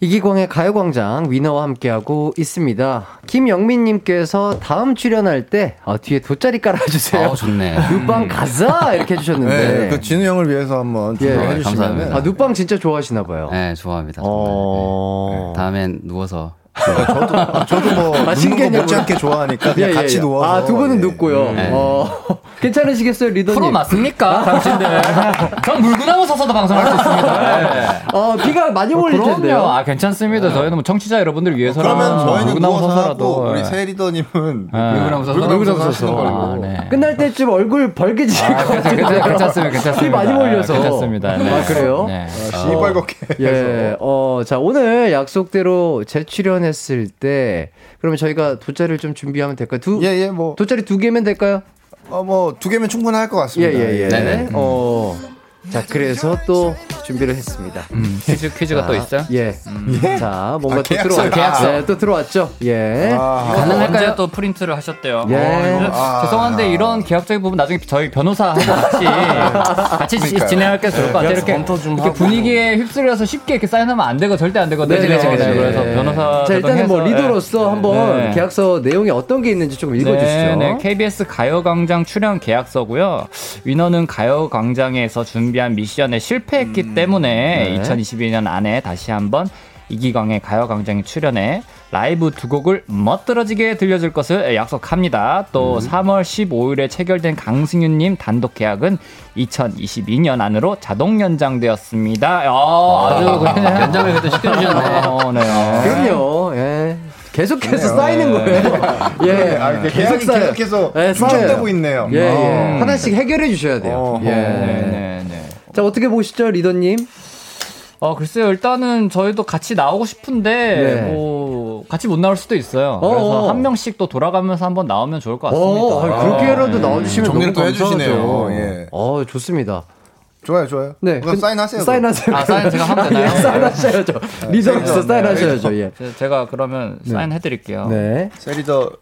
이기광의 가요광장 위너와 함께하고 있습니다. 김영민님께서 다음 출연할 때 어, 뒤에 돗자리 깔아주세요. 아, 좋네. 누빵 가자 이렇게 해주셨는데. 네, 그 진우 형을 위해서 한번 예, 준비해 주시면 감사합니다. 아 누빵 진짜 좋아하시나 봐요. 네, 좋아합니다. 어. 네. 다음엔 누워서 저도 저도 뭐 아, 거 신기하냐고요. 못지않게 좋아하니까 그냥 예, 예, 같이 예. 누워서 아, 두 분은 예. 눕고요. 네. 어, 괜찮으시겠어요, 리더님? 프로 맞습니까, 당신들? 전 물고 나오서서도 방송할 수 있습니다. 네. 어, 비가 많이 몰릴 텐데요. 그럼요. 아, 괜찮습니다. 저희는 뭐 청취자 여러분들 위해서라면 그러면 저희는 물고 누워서 나오서서라도. 하고 우리 예. 새 리더님은 네. 물고 나오서 하시는 걸로. 아, 네. 끝날 때쯤 얼굴 벌개지실 것 같아요. 괜찮- 괜찮습니다. 괜찮습니다. 비 많이 몰려서. 괜찮습니다. 네. 아, 그래요? 네. 시뻘겋게 예, 어, 자, 오늘 약속대로 재출연 했을 때, 그러면 저희가 돗자리를 좀 준비하면 될까요? 두, 예, 예, 뭐, 돗자리 두 개면 될까요? 어, 뭐, 두 개면 충분할 것 예, 같습니다. 예, 예. 네네. 어, 자, 그래서 또 준비를 했습니다. 음, 퀴즈, 퀴즈가 또 있어요? 예. 자, 뭔가 아, 또 계약서, 들어왔죠. 계약서. 네, 또 들어왔죠. 예. 아, 가능할까요? 또 프린트를 하셨대요. 예. 어, 아. 죄송한데 이런 계약적인 부분 나중에 저희 변호사하고 같이 같이 지- 그러니까요. 진행할 게 좋을 것 같아요. 이렇게, 이렇게. 분위기에 휩쓸려서 쉽게 이렇게 사인하면 안 되고 절대 안 되거든요. 네, 그치, 그치. 그래서 변호사 자, 일단은 뭐 리더로서 예. 한번 네. 계약서 내용이 어떤 게 있는지 조금 읽어 주시죠. 네, 네. KBS 가요 광장 출연 계약서고요. 위너는 가요 광장에서 준비 한 미션에 실패했기 때문에 네. 2022년 안에 다시 한번 이기광의 가요광장에 출연해 라이브 두 곡을 멋들어지게 들려줄 것을 약속합니다. 또 3월 15일에 체결된 강승윤님 단독 계약은 2022년 안으로 자동 연장되었습니다. 아, 아주 그냥 연장을 그래도 시켜주셨네. 어, 네. 그럼요. 예. 계속해서 쌓이는 거예요. 예. 아, 쌓여요. 계속해서 예, 축적되고 쌓여요. 있네요. 예, 예. 어. 하나씩 해결해 주셔야 돼요. 어허. 예. 네, 네. 자, 어떻게 보시죠, 리더님? 어, 글쎄요. 일단은 저희도 같이 나오고 싶은데, 네. 뭐, 같이 못 나올 수도 있어요. 어, 그래서 어. 한 명씩 또 돌아가면서 한번 나오면 좋을 것 같습니다. 어, 아, 그렇게라도 나와주시면 너무 정리를 또 해주시네요. 감사하죠. 예. 어, 좋습니다. 좋아요, 좋아요. 네. 그럼 그- 사인하세요. 사인하세요. 아, 사인 제가 하면 되나요? 예, 사인하셔야죠. 리더로서 네. 사인하셔야죠. 예. 제- 제가 그러면 사인해드릴게요. 네. 새 리더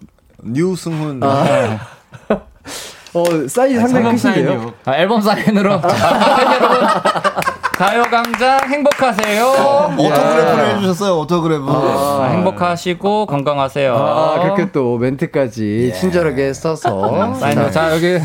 new 승훈. 아. 어, 사인 상당히 크신데요? 아, 앨범 사인으로. 팬 여러분, 가요광장 행복하세요. autograph를 해주셨어요. autograph. 아, 행복하시고 건강하세요. 아, 그렇게 또 멘트까지 친절하게 써서. 사인, 자, 여기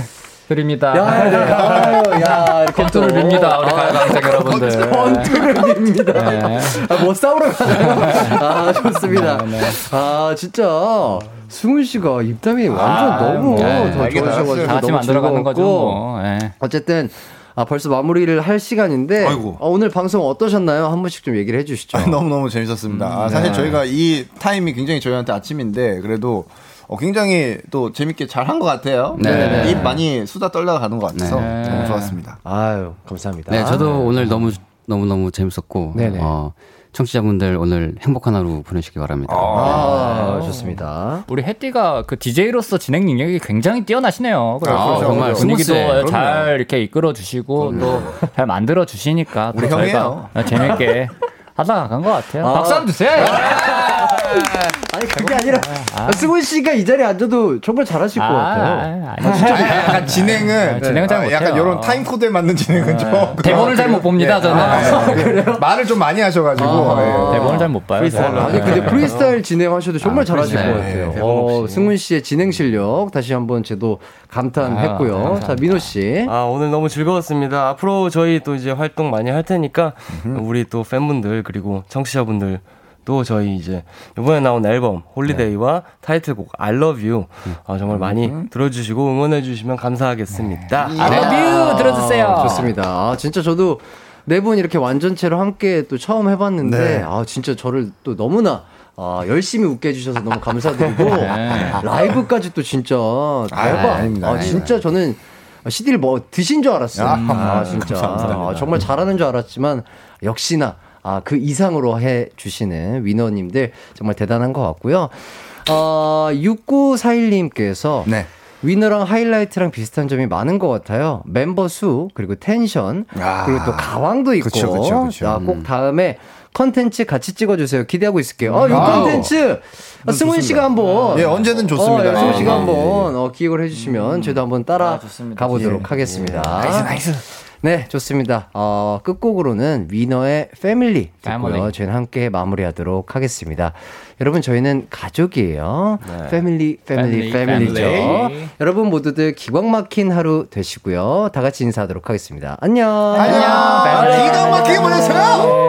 드립니다. 야, 네. 아유, 야, 이렇게 건투를 또- 빕니다. 우리 가요광장 여러분들. 건투를 빕니다. 네. 아, 뭐 싸우러 가나요? 아, 좋습니다. 네. 아, 진짜. 승훈 씨가 입담이 완전 아, 너무 네. 더 알게 좋아하셔가지고 다 같이 너무 만들어가는 거죠. 뭐. 예. 어쨌든 아, 벌써 마무리를 할 시간인데 아이고. 어, 오늘 방송 어떠셨나요? 한 번씩 좀 얘기를 해주시죠. 아, 너무 너무 재밌었습니다. 아, 네. 사실 저희가 이 타임이 굉장히 저희한테 아침인데 그래도 어, 굉장히 또 재밌게 잘 한 것 같아요. 네. 입 많이 수다 떨다가 가는 것 같아서 네. 너무 좋았습니다. 아유, 감사합니다. 네, 저도 오늘 너무 너무 너무 재밌었고 네네. 어, 청취자분들 오늘 행복한 하루 보내시기 바랍니다. 아, 좋습니다. 우리 해띠가 그 DJ로서 진행 능력이 굉장히 뛰어나시네요. 그래서 아, 그래서 정말 분위기도 스무스해. 잘 이렇게 이끌어 주시고 또 잘 만들어 주시니까 또 우리 저희가 재밌게 하다가 간 것 같아요. 아. 박수 한번 주세요. 아니, 그게 아니라, 승훈 씨가 이 자리에 앉아도 정말 잘하실 것 같아요. 아, 아니, 진짜 아, 약간 진행은 아, 진행은 잘 아, 약간 못해요. 이런 time code에 맞는 진행은 좀 대본을 잘 못 봅니다, 저는. 아, 말을 좀 많이 하셔가지고 예. 대본을 잘 못 봐요. 프리스타일. 아니, 근데 프리스타일 진행하셔도 정말 잘하실 것. 같아요. 네, 어, 승훈 씨의 진행 실력 다시 한번 저도 감탄했고요. 아, 자, 민호 씨. 아, 오늘 너무 즐거웠습니다. 앞으로 저희 또 이제 활동 많이 할 테니까 우리 또 팬분들 그리고 청취자분들 또 저희 이제 이번에 나온 앨범 Holiday와 타이틀곡 I Love You 어, 정말 많이 들어주시고 응원해 주시면 감사하겠습니다. I love you 들어주세요. 아, 좋습니다. 아, 진짜 저도 네 분 이렇게 완전체로 함께 또 처음 해봤는데, 네. 아, 진짜 저를 또 너무나 아, 열심히 웃게 해주셔서 너무 감사드리고, 네. 라이브까지 또 진짜 대박. 아 닙니다, 아, 아닙니다. 진짜 저는 CD를 뭐 드신 줄 알았어요. 아, 아, 진짜. 아, 정말 잘하는 줄 알았지만, 역시나, 아, 그 이상으로 해 주시는 위너님들 정말 대단한 것 같고요. 어, 6941님께서 네. 위너랑 하이라이트랑 비슷한 점이 많은 것 같아요. member 수, 그리고 텐션, 아. 그리고 또 가왕도 있고. 그쵸, 그쵸, 그쵸. 아, 꼭 다음에 컨텐츠 같이 찍어주세요. 기대하고 있을게요. 아, 요. 컨텐츠! 아, 승훈 씨가 한번. 예, 언제든 좋습니다. 어, 예, 승훈 씨가 예, 한번 예, 어, 기획을 해주시면 저희도 한번 따라 가보도록 하겠습니다. Nice, nice. 네, 좋습니다. 어, 끝곡으로는 위너의 Family 듣고요. Family. 저희는 함께 마무리하도록 하겠습니다. 여러분, 저희는 가족이에요. Family, family, family, family죠. Family. 여러분 모두들 기광 막힌 하루 되시고요. 다 같이 인사하도록 하겠습니다. 안녕. 안녕. 기가 막혀.